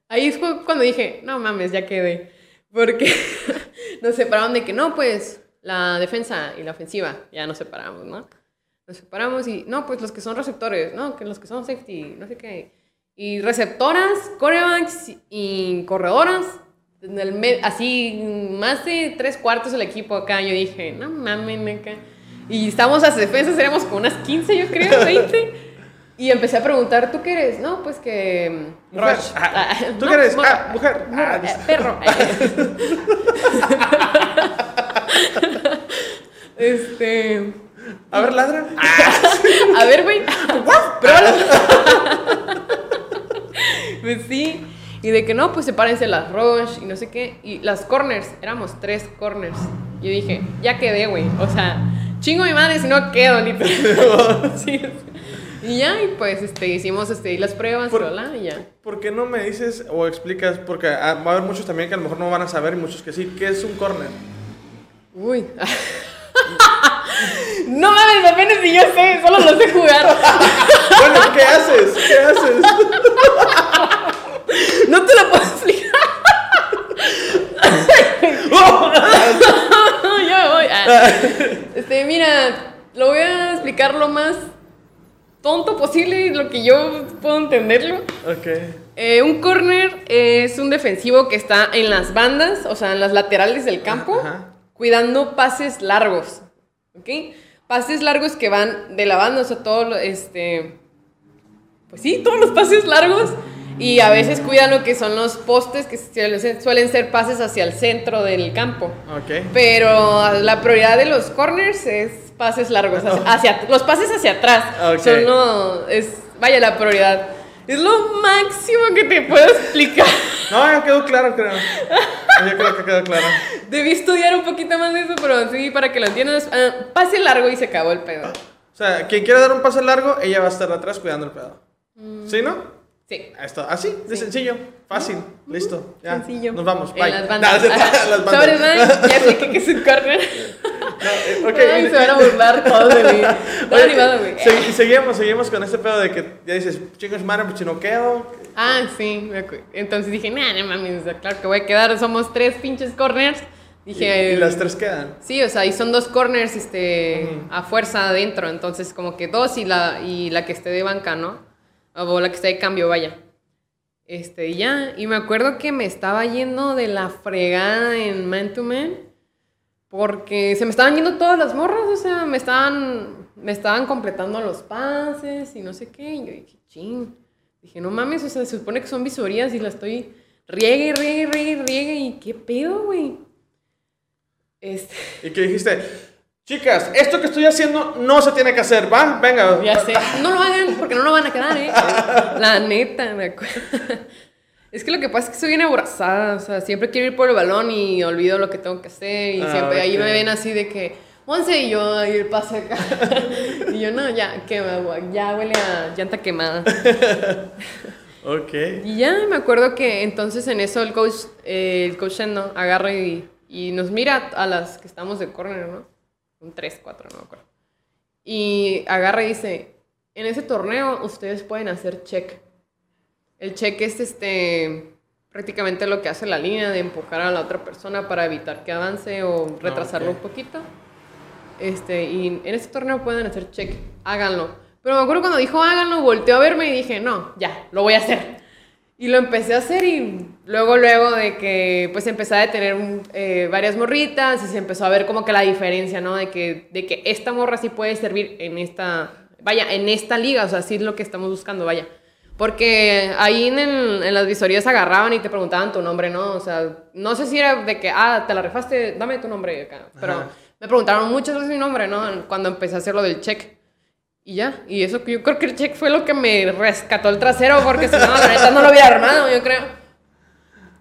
ahí fue cuando dije, no mames, ya quedé. Porque nos separaron de que no, pues la defensa y la ofensiva, ya nos separamos, ¿no? Nos separamos y, no, pues los que son receptores, no, que los que son safety, no sé qué. Y receptoras, corebacks y corredoras, en el me- así más de tres cuartos del equipo acá. Yo dije, no mames, acá. Y estamos las defensas, éramos como unas 15, yo creo, 20. Y empecé a preguntar, ¿tú qué eres? No, pues que... Mujer. Rush. Ah, ¿tú no, qué eres? mo- Ah, mujer. Ah, eh, perro. este... A ver, ladra. A ver, güey. Pruébalo. pues sí. Y de que no, pues sepárense las rush y no sé qué. Y las corners, éramos tres corners. Yo dije, ya quedé, güey. O sea, chingo mi madre si no quedo, literal. sí. Y ya, y pues este, hicimos este, las pruebas, Por- bla, y ya. ¿Por qué no me dices o explicas? Porque ah, va a haber muchos también que a lo mejor no van a saber y muchos que sí. ¿Qué es un corner? Uy. no mames, apenas si yo sé, solo lo sé jugar. Bueno, ¿qué haces? ¿Qué haces? No te lo puedo explicar. ya me voy. Ah. Este, mira, lo voy a explicar lo más tonto posible, lo que yo puedo entenderlo. Ok. Eh, un corner es un defensivo que está en las bandas, o sea, en las laterales del campo, Ajá. cuidando pases largos. ¿Ok? Pases largos que van de la banda, o sea, todo lo- este. Pues sí, todos los pases largos. Y a veces cuidan lo que son los postes, que suelen ser pases hacia el centro del campo. Ok. Pero la prioridad de los corners es pases largos, hacia, hacia- los pases hacia atrás. Ok. Son lo- es, vaya, la prioridad. Es lo máximo que te puedo explicar. No, ya quedó claro, creo. Yo creo que quedó claro. Debí estudiar un poquito más de eso, pero sí, para que lo entiendas. Ah, pase largo y se acabó el pedo. O sea, quien quiera dar un pase largo, ella va a estar atrás cuidando el pedo. Mm. ¿Sí, no? Sí. Esto, así, de sencillo, fácil, listo. Ya, Sencillo. Nos vamos, En bye. las bandas. No, las bandas. Sobres, bye. Ya sé que, es un corner. No, eh, ok, Ay, se van a burlar todos de mí. Oye, animado, güey. y seguimos, seguimos con este pedo de que ya dices, chicos, madre, pues si no quedo. Ah, sí. me Entonces dije, nah, no mames, claro que voy a quedar. Somos tres pinches corners. Dije, y las tres quedan. Sí, o sea, y son dos corners este, a fuerza adentro. Entonces, como que dos y la, y la que esté de banca, ¿no? O la que esté de cambio, vaya. Este, y ya. Y me acuerdo que me estaba yendo de la fregada en man to man. Porque se me estaban yendo todas las morras. O sea, me estaban. me estaban completando los pases y no sé qué. Y yo dije, ching. Dije, no mames, o sea, se supone que son visorías y la estoy riegue, riegue, riegue, riegue. ¿Y qué pedo, güey? Este, ¿Y qué dijiste? Chicas, esto que estoy haciendo no se tiene que hacer, ¿va? Venga. ya sé. No lo hagan porque no lo van a quedar, ¿eh? La neta, me acuerdo. Es que lo que pasa es que soy bien aborazada, o sea, siempre quiero ir por el balón y olvido lo que tengo que hacer y Ah, siempre ahí me ven así de que, Monse y yo, ahí el pase acá. y yo, no, ya, quema, güey, ya huele a llanta quemada. Ok. Y ya me acuerdo que entonces en eso el coach, eh, el coach no agarra y, y nos mira a las que estamos de corner, ¿no? Un 3, 4, no me acuerdo. Y agarra y dice, en ese torneo ustedes pueden hacer check. El check es este prácticamente lo que hace la línea de empujar a la otra persona para evitar que avance o retrasarlo ok. un poquito. Este, y en este torneo pueden hacer check, háganlo. Pero me acuerdo cuando dijo háganlo, volteó a verme y dije, no, ya, lo voy a hacer. Y lo empecé a hacer y luego, luego de que pues empecé a tener eh, varias morritas y se empezó a ver como que la diferencia, ¿no? De que, de que esta morra sí puede servir en esta, vaya, en esta liga, o sea, sí es lo que estamos buscando, vaya. Porque ahí en, el- en las visorías agarraban y te preguntaban tu nombre, ¿no? O sea, no sé si era de que, ah, te la refaste, dame tu nombre acá. Pero Ajá. Me preguntaron muchas veces mi nombre, ¿no? Cuando empecé a hacer lo del check. Y ya, y eso que yo creo que el check fue lo que me rescató el trasero, porque si no, la neta no lo hubiera armado, yo creo.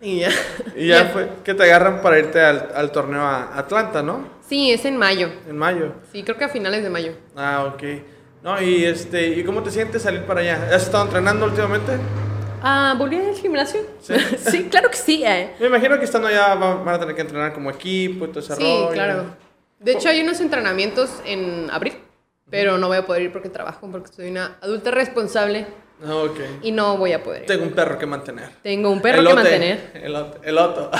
Y ya. Y ya fue que te agarran para irte al, al torneo a Atlanta, ¿no? Sí, es en mayo. En mayo. Sí, creo que a finales de mayo. Ah, ok. No, y este, ¿y cómo te sientes salir para allá? ¿Has estado entrenando últimamente? Ah, ¿volví al gimnasio? Sí. Sí, claro que sí, eh. Me imagino que estando allá va- van a tener que entrenar como equipo y todo ese Sí, rollo. claro. De hecho, hay unos entrenamientos en abril, pero no voy a poder ir porque trabajo, porque soy una adulta responsable Ah, ok. y no voy a poder ir. Tengo un perro que mantener. Tengo un perro que mantener. El, ot- el Otto.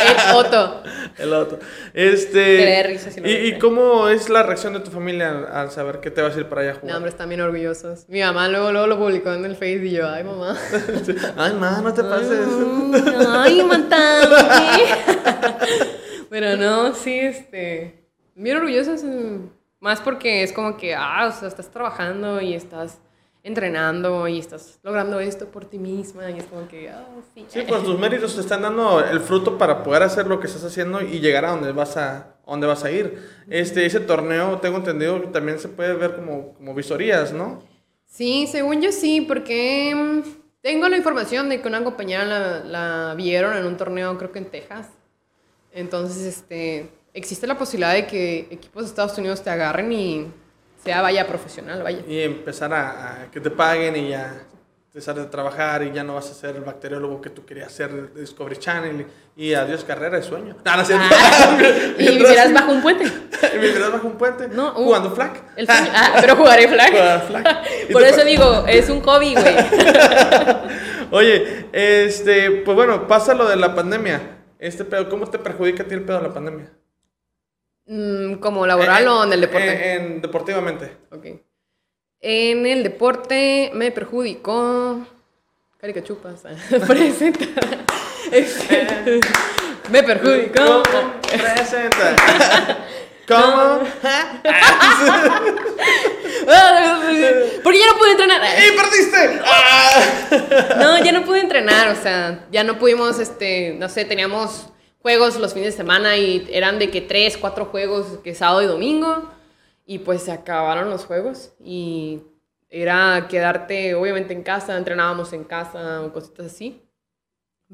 El Otto. el Otto. Este. Risa si ¿y, ves, ¿Y eh. cómo es la reacción de tu familia al, saber que te vas a ir para allá a No, jugar? hombre, están bien orgullosos. Mi mamá luego, luego lo publicó en el Face y yo, ay, mamá. Ay, ma, no te pases. Ay, mantante. Pero no, sí, este. Bien orgullosos. mm, Más porque es como que, ah, o sea, estás trabajando y estás entrenando y estás logrando esto por ti misma. Y es como que, ah, sí. Sí, pues tus méritos te están dando el fruto para poder hacer lo que estás haciendo y llegar a donde vas a, a donde vas a ir. Este, ese torneo, tengo entendido que también se puede ver como, como visorías, ¿no? Sí, según yo sí, porque mm, tengo la información de que una compañera la, la vieron en un torneo, creo que en Texas. Entonces, este, existe la posibilidad de que equipos de Estados Unidos te agarren y sea vaya profesional, vaya. Y empezar a, a que te paguen y ya empezar a trabajar y ya no vas a ser el bacteriólogo que tú querías ser de Discovery Channel y, y adiós carrera de sueño. No. Ah, y vivirás bajo un puente. y vivirás bajo un puente No, uh, jugando flag. El sueño- ah, pero jugaré flag. Flag. Por eso digo, es un hobby, güey. Oye, este, pues bueno, pasa lo de la pandemia. Este pedo, ¿cómo te perjudica a ti el pedo de la pandemia? Mm, ¿Como laboral o en el deporte? Eh, en deportivamente. Ok. En el deporte me perjudicó. Caricachupas. Presenta. Este, me perjudicó. ¿Cómo presenta? ¿Cómo? Porque ya no pude entrenar. ¡Y perdiste! ¡Ah! No, ya no pude entrenar. O sea, ya no pudimos, este, no sé, teníamos juegos los fines de semana y eran de que tres, cuatro juegos, que sábado y domingo. Y pues se acabaron los juegos y era quedarte, obviamente, en casa, entrenábamos en casa o cositas así.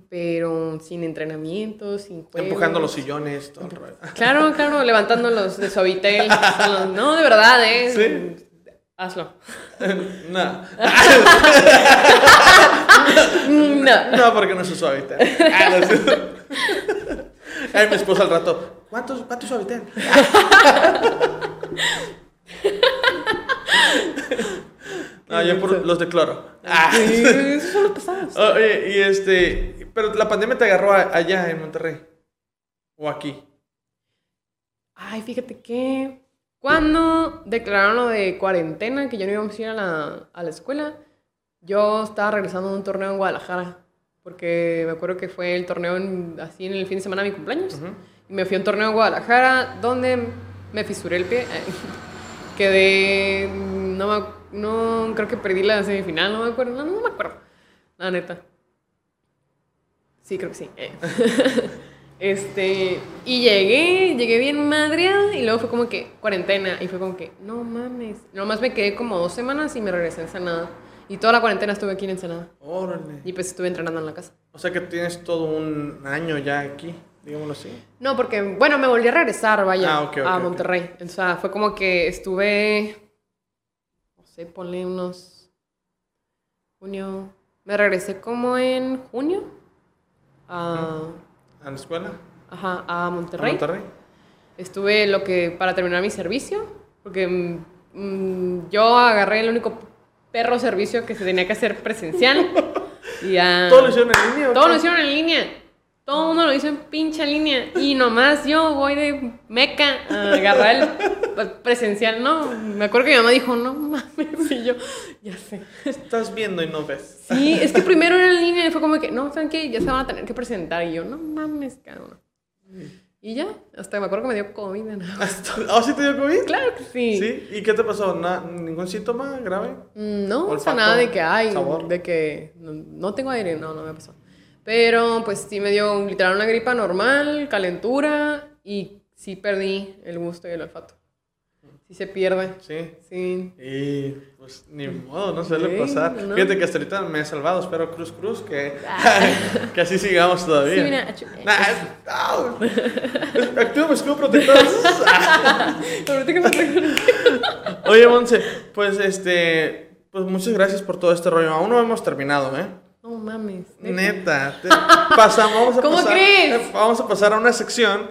Pero sin entrenamiento, sin juegos. Empujando los sillones, todo el rollo. Claro, claro, levantándolos de suavitel. No, de verdad, ¿eh? Sí. Hazlo. No, No. no, porque no es su suavitel. Ah. Ay, mi esposa al rato, ¿cuántos, cuántos suavitel? No, yo por los de cloro. Ah. Sí, esos son los pesados. Oye, y este, pero la pandemia te agarró allá en Monterrey. O aquí. Ay, fíjate que cuando declararon lo de cuarentena, que ya no íbamos a ir a la, a la escuela, yo estaba regresando de un torneo en Guadalajara, porque me acuerdo que fue el torneo en- así en el fin de semana de mi cumpleaños. Y me fui a un torneo en Guadalajara donde me fisuré el pie. quedé. No, no creo que perdí la semifinal, no me acuerdo. No, no me acuerdo. La neta. Sí, creo que sí. Eh. Este, y llegué, llegué bien madreada y luego fue como que cuarentena y fue como que, no mames. Nomás me quedé como dos semanas y me regresé a Ensenada. Y toda la cuarentena estuve aquí en Ensenada. Órale. Y pues estuve entrenando en la casa. O sea que tienes todo un año ya aquí, digámoslo así. No, porque, bueno, me volví a regresar, vaya, Ah, ok, ok, a. Monterrey. O sea, fue como que estuve, no sé, ponle unos, junio, me regresé como en junio a, ¿A la escuela? ajá, a ¿A Monterrey. Monterrey? Estuve lo que, para terminar mi servicio, porque mm, mm, yo agarré el único perro servicio que se tenía que hacer presencial. y ya... ¿Todo lo hicieron en línea? Todo lo hicieron en línea. Todo el mundo lo hizo en pinche línea. Y nomás yo voy de meca a agarrar el presencial. No, me acuerdo que mi mamá dijo, no mames. Y yo, ya sé. Estás viendo y no ves. Sí, es que primero era en línea y fue como que, no, ¿saben qué? Ya se van a tener que presentar. Y yo, no mames, cabrón. Y ya, hasta me acuerdo que me dio COVID. ¿no? ¿Ah, sí te dio COVID? Claro que sí. ¿Sí? ¿Y qué te pasó? ¿Na- ¿Ningún síntoma grave? Mm, No, o sea, nada de que, ay, sabor. de que no, no tengo aire, no, no me pasó. Pero pues sí me dio literal una gripa normal, calentura y sí perdí el gusto y el olfato. Sí se pierde. Sí. Sí. Y pues ni modo, no suele Sí, pasar. no. Fíjate que hasta ahorita me he salvado, espero cruz cruz que, que así sigamos todavía. Sí, mira, Nah, es-. Activo mi escudo protector. Oye, Monse, pues este, pues muchas gracias por todo este rollo. Aún no hemos terminado, ¿eh? No mames. neta. Neta, te- pasamos, vamos a ¿Cómo pasar, crees? Vamos a pasar a una sección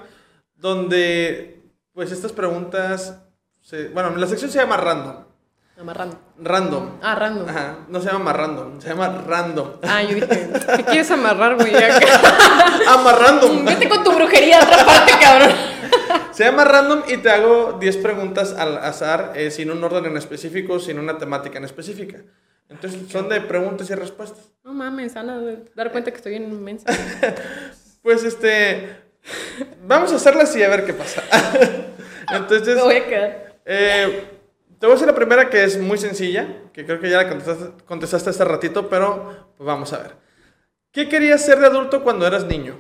donde, pues estas preguntas, se- bueno, la sección se llama random, Amarrando. random. Ah, random. Ajá, no se llama más random, se llama random. Ah, yo dije, ¿qué quieres amarrar, güey? Acá. Ah. Vete con tu brujería a otra parte, cabrón. Se llama random y te hago 10 preguntas al azar, eh, sin un orden en específico, sin una temática en específica. Entonces son de preguntas y respuestas. No mames, van a dar cuenta que estoy en inmensa. Pues este, vamos a hacerlas y a ver qué pasa. Entonces, Me voy a quedar. eh, te voy a hacer la primera que es muy sencilla, que creo que ya la contestaste, contestaste hace ratito, pero pues vamos a ver. ¿Qué querías ser de adulto cuando eras niño?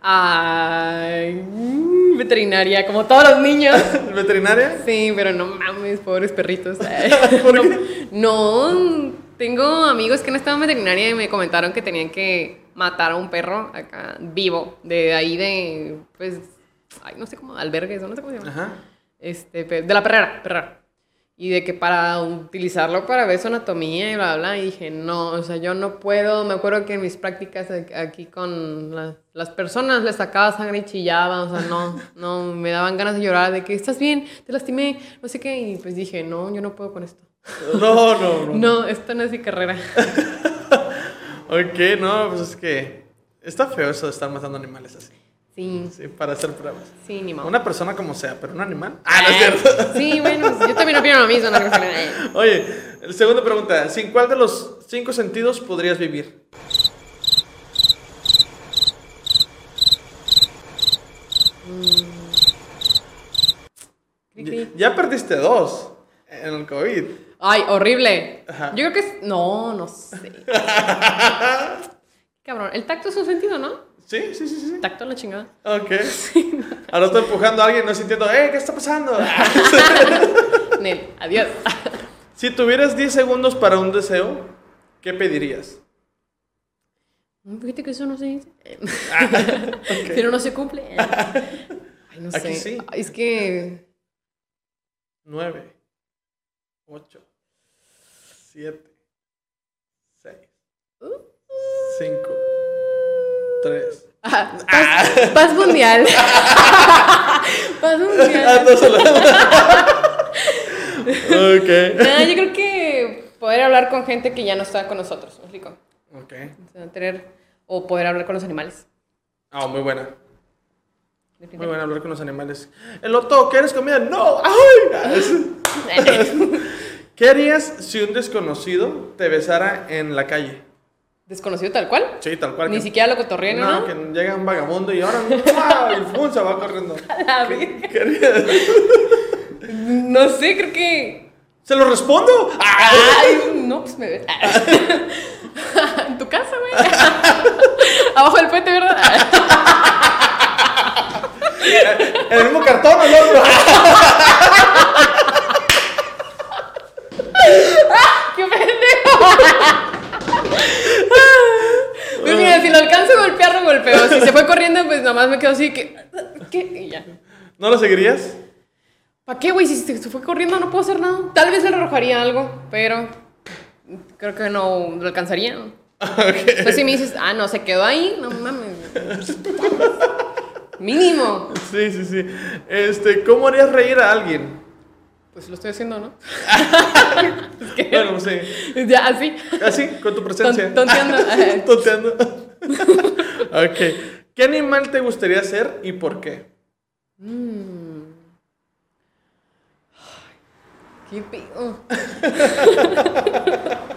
Ay, mm, veterinaria, como todos los niños. ¿Veterinaria? Sí, pero no mames, pobres perritos. ¿Por no, qué? no, tengo amigos que no estaban en veterinaria y me comentaron que tenían que matar a un perro acá vivo, de ahí de, pues, ay, no sé cómo, albergues, no sé cómo se llama. Ajá. Este, de la perrera, perrera. Y de que para utilizarlo para ver su anatomía y bla, bla. Y dije, no, o sea, yo no puedo. Me acuerdo que en mis prácticas aquí con la- las personas les sacaba sangre y chillaba. O sea, no, no, me daban ganas de llorar, de que estás bien, te lastimé, no sé qué. Y pues dije, no, yo no puedo con esto. No, no, no. No, esto no es mi carrera. Ok, no, pues es que está feo eso de estar matando animales así. Sí, Sí, para hacer pruebas. sí, ni modo. Una persona como sea, pero un animal. Ah, no es cierto. Sí, bueno, yo también opino lo mismo. No, Oye, segunda pregunta. ¿Sin cuál de los cinco sentidos podrías vivir? Cri, cri. Ya perdiste dos en el COVID. Ay, horrible. Ajá. Yo creo que es. No, no sé. Cabrón, el tacto es un sentido, ¿no? Sí, sí, sí, sí. Tacto a la chingada. Ok. Ahora estoy empujando a alguien, no sintiendo, ¡eh, qué está pasando! Nel, adiós. si tuvieras 10 segundos para un deseo, ¿qué pedirías? Fíjate que eso no se dice. Pero no se cumple. Ay, no Aquí sé. sí. Es que. 9, 8, 7, 6, 5, 3. Ah, paz, paz mundial. paz mundial. Ah, no, solo- ok. Nah, yo creo que poder hablar con gente que ya no está con nosotros. ¿Me explico? Ok. O sea, tener. O poder hablar con los animales. Ah, muy buena. Muy buena hablar con los animales. El loto, ¿quieres comida? No. ¡Ay! ¿Qué harías si un desconocido te besara en la calle? Desconocido tal cual. Sí, tal cual. Ni que- siquiera lo cotorrean, ¿no? No, que llega un vagabundo y ahora ¡wow! y ¡fum! se va corriendo. La ¿Qué, qué? No sé, creo que. ¿Se lo respondo? Ay, no, pues me ves. En tu casa, güey. Abajo del puente, ¿verdad? ¿En el mismo cartón el otro? ¡Qué pendejo! Pues mira, si lo alcanzo golpeo. Si se fue corriendo, pues nomás me quedo así que. ¿Qué? Y ya. ¿No lo seguirías? ¿Para qué, güey? Si se fue corriendo, no puedo hacer nada. Tal vez le arrojaría algo, pero. Creo que no lo alcanzaría. Pues si me dices, ah, no, se quedó ahí, no mames. Mínimo. Sí, sí, sí. Este, ¿cómo harías reír a alguien? Pues lo estoy haciendo, ¿no? Bueno, sí. Ya, así. Así, con tu presencia. Ton- tonteando. Tonteando. ok. ¿Qué animal te gustaría ser y por qué? Qué pedo.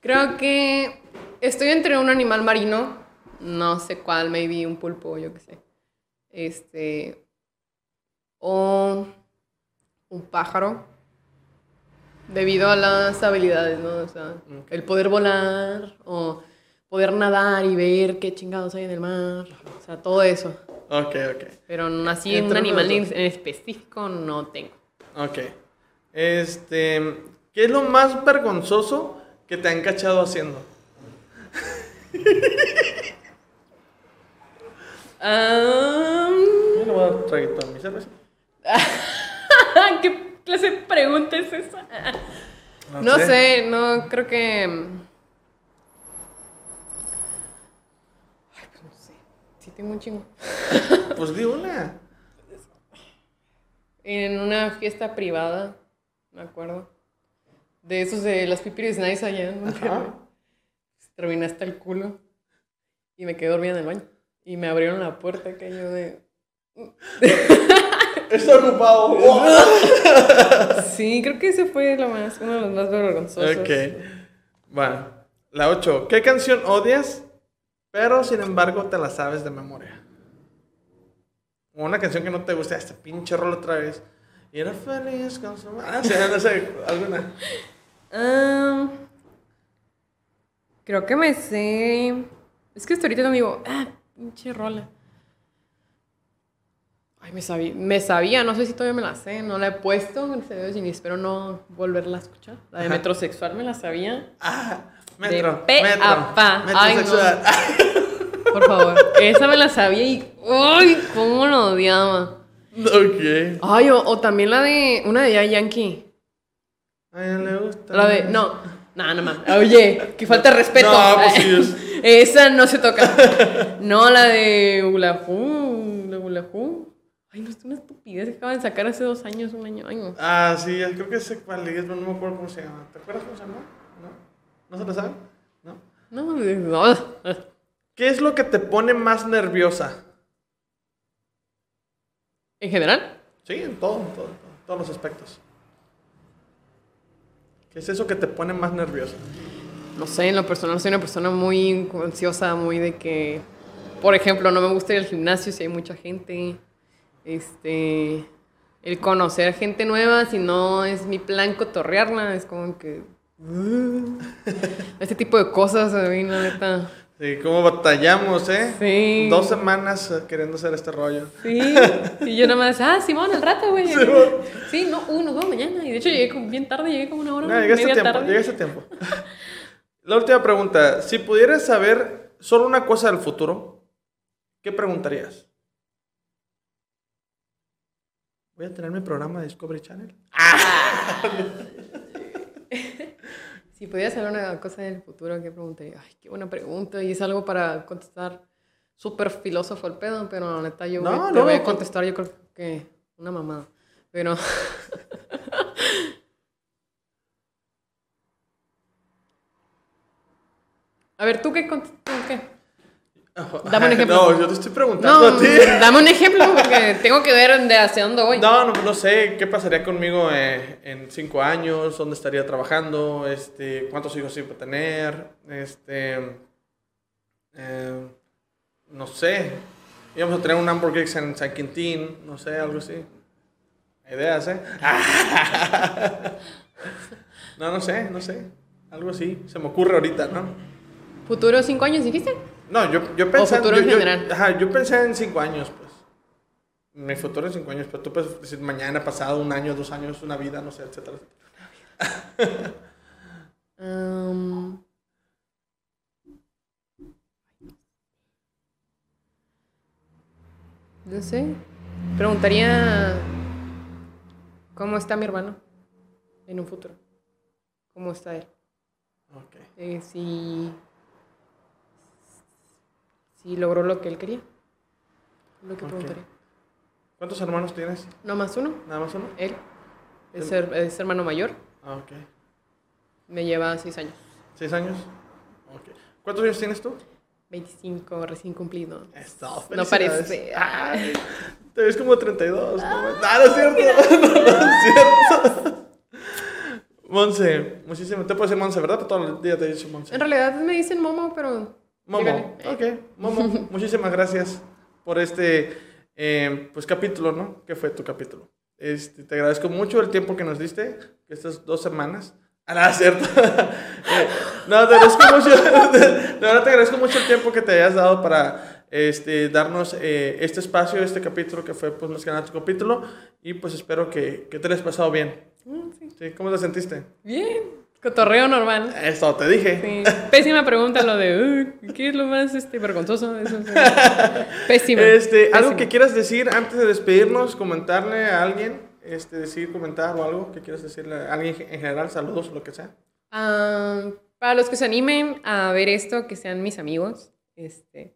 Creo que estoy entre un animal marino, no sé cuál, maybe un pulpo, yo qué sé. Este. O un pájaro. Debido a las habilidades, ¿no? O sea, el poder volar o poder nadar y ver qué chingados hay en el mar. O sea, todo eso. Ok, ok. Pero así un animal en específico no tengo. Ok. Este, ¿qué es lo más vergonzoso que te han cachado haciendo? Ah, Yo le voy a dar traguito a mi cerveza. ¿Qué clase de pregunta es esa? No sé, no creo que. Ay, pues no sé. Sí, tengo un chingo. Pues di una. En una fiesta privada, me acuerdo. De esos de las pipiris nice allá Monterrey. Terminé hasta el culo. Y me quedé dormida en el baño. Y me abrieron la puerta que yo de. Está ocupado. Sí, creo que ese fue lo más, uno de los más vergonzosos. ok. Bueno, la 8. ¿Qué canción odias, pero sin embargo te la sabes de memoria? O una canción que no te gusta, este pinche rol otra vez. Y era feliz con su... Ah, sí, no sé, alguna. Creo que me sé. Es que hasta ahorita no digo, ah, pinche rola. Ay, me sabía, me sabía, no sé si todavía me la sé, no la he puesto, gracias a Dios, y ni espero no volverla a escuchar. La de Ajá. metrosexual me la sabía. Ah, metro. pe metro. a pa. Ay, no. Metrosexual. Por favor, esa me la sabía y. ¡Ay! ¿Cómo lo odiaba? ok. Ay, o, o también la de. Una de Daddy Yankee. A ella le gusta. La de. No. No, no más. Oye, que falta de respeto. No, pues sí es. Esa no se toca. No, la de Ulahu. La Ulahu. Ay, no, es una estupidez que acaban de sacar hace dos años, un año. Ay, no. Ah, sí, creo que sé cuál es, pero no me acuerdo cómo se llama. ¿Te acuerdas cómo se llama? ¿No? ¿No se lo sabe? ¿No? No, no. ¿Qué es lo que te pone más nerviosa? ¿En general? Sí, en todo, en todo, en todo, en todos los aspectos. ¿Qué es eso que te pone más nerviosa? No sé, en lo personal soy una persona muy ansiosa, muy de que, por ejemplo, no me gusta ir al gimnasio si hay mucha gente. Este, el conocer gente nueva, si no es mi plan cotorrearla, es como que... uh, Este tipo de cosas, a mí, la neta. Sí, cómo batallamos, ¿eh? Sí. Dos semanas eh, queriendo hacer este rollo. Sí, y yo nada más, ah, Simón, al rato, güey. Simón. Sí, no, uy, nos vemos mañana. Y de hecho llegué como bien tarde, llegué como una hora. No, llegaste a media tiempo, tarde. llegaste a tiempo. La última pregunta. Si pudieras saber solo una cosa del futuro, ¿qué preguntarías? Voy a tener mi programa de Discovery Channel. Si pudiera saber una cosa del futuro, ¿qué preguntaría? Ay, qué buena pregunta. Y es algo para contestar súper filósofo el pedo, pero la neta yo No, voy- no, voy a con- contestar, yo creo que una mamada. Pero. a ver, ¿tú qué contestas? ¿Qué? Dame un ejemplo. No, yo te estoy preguntando No, a ti. dame un ejemplo porque tengo que ver de hacia dónde voy. No, no, no sé qué pasaría conmigo eh, en cinco años, dónde estaría trabajando, este, cuántos hijos iba a tener, este, eh, no sé, íbamos a tener un hamburguesa en San Quintín, no sé, algo así. Ideas, ¿eh? no, no sé, no sé. Algo así. Se me ocurre ahorita, ¿no? ¿Futuro cinco años dijiste? No, yo, yo pensé. futuro yo, en yo- general. ajá, yo pensé en cinco años, pues. Mi futuro en cinco años, pero tú puedes decir mañana, pasado, un año, dos años, una vida, no sé, etcétera. etcétera. Am, no sé. Preguntaría cómo está mi hermano en un futuro. ¿Cómo está él? Ok. Eh, si, si logró lo que él quería. Lo que Ok. preguntaría. ¿Cuántos hermanos tienes? No más uno. ¿Nada más uno? Él. Es, her- es hermano mayor. Ah, ok. Me lleva seis años. ¿Seis años? Ok. ¿Cuántos años tienes tú? 25 recién cumplido. Esto, No parece. Ay, te ves como 32. No, no, no es cierto. No, no es cierto. Monse, muchísimo. Te puedo decir Monse, ¿verdad? Pero todo el día te he dicho Monse. En realidad me dicen Momo, pero. Momo. Ok, Momo. Muchísimas gracias por este eh, pues capítulo, ¿no? ¿Qué fue tu capítulo? Este, te agradezco mucho el tiempo que nos diste, estas dos semanas. Ah, nada, cierto. Eh, no, te agradezco mucho. De verdad te agradezco mucho el tiempo que te hayas dado para este, darnos eh, este espacio, este capítulo que fue pues más que nada tu capítulo. Y pues espero que, que te hayas pasado bien. Mm, sí. ¿Sí? ¿Cómo te sentiste? Bien. Cotorreo normal. Esto, te dije. Sí. Pésima pregunta lo de. "Uy, ¿Qué es lo más este, vergonzoso? Eso. Este, algo que quieras decir antes de despedirnos, comentarle a alguien, este, decir, comentar o algo que quieras decirle a alguien en general, saludos, lo que sea. Ah, para los que se animen a ver esto, que sean mis amigos, este,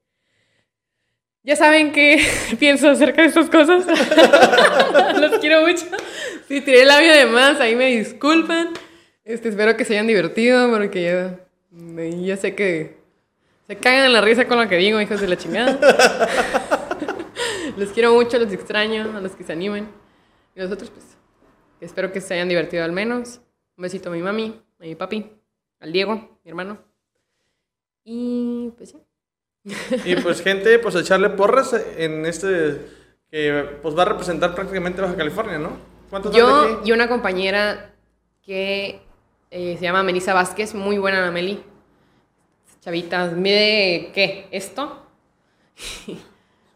ya saben qué pienso acerca de estas cosas. los quiero mucho. Si tiré el labio de más, ahí me disculpan. Este, espero que se hayan divertido, porque ya, ya sé que se cagan en la risa con lo que digo, hijos de la chingada. los quiero mucho, los extraño, a los que se animen. Y los otros, pues, espero que se hayan divertido al menos. Un besito a mi mami, a mi papi, al Diego, mi hermano. Y pues sí. Y pues, gente, pues echarle porras en este que pues va a representar prácticamente Baja California, ¿no? ¿Cuántos van de Yo y una compañera que eh, se llama Melissa Vázquez, muy buena la Meli. Chavita, mide, ¿qué? ¿Esto? O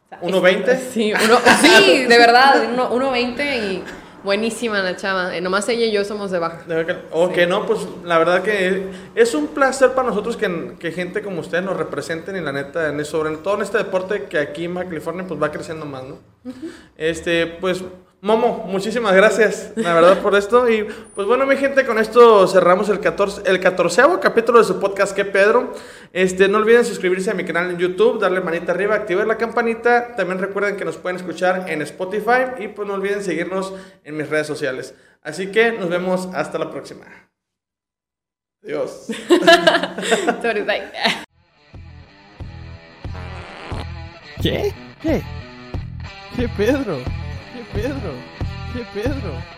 sea, ¿1.20? es- Sí, uno, sí, de verdad, uno- 1.20 y buenísima la chava. Eh, nomás ella y yo somos de baja. Ok, no, pues la verdad que es un placer para nosotros que, que gente como usted nos representen y la neta, en, sobre todo en este deporte que aquí en California pues va creciendo más, ¿no? Este, pues, Momo, muchísimas gracias, la verdad, por esto. Y pues bueno, mi gente, con esto cerramos el 14, el 14 capítulo de su podcast, que Pedro? Este, no olviden suscribirse a mi canal en YouTube, darle manita arriba, activar la campanita. También recuerden que nos pueden escuchar en Spotify y pues no olviden seguirnos en mis redes sociales. Así que nos vemos hasta la próxima. Adiós. ¿Qué? ¿Qué? ¿Qué Pedro? ¿Qué Pedro? ¿Qué Pedro?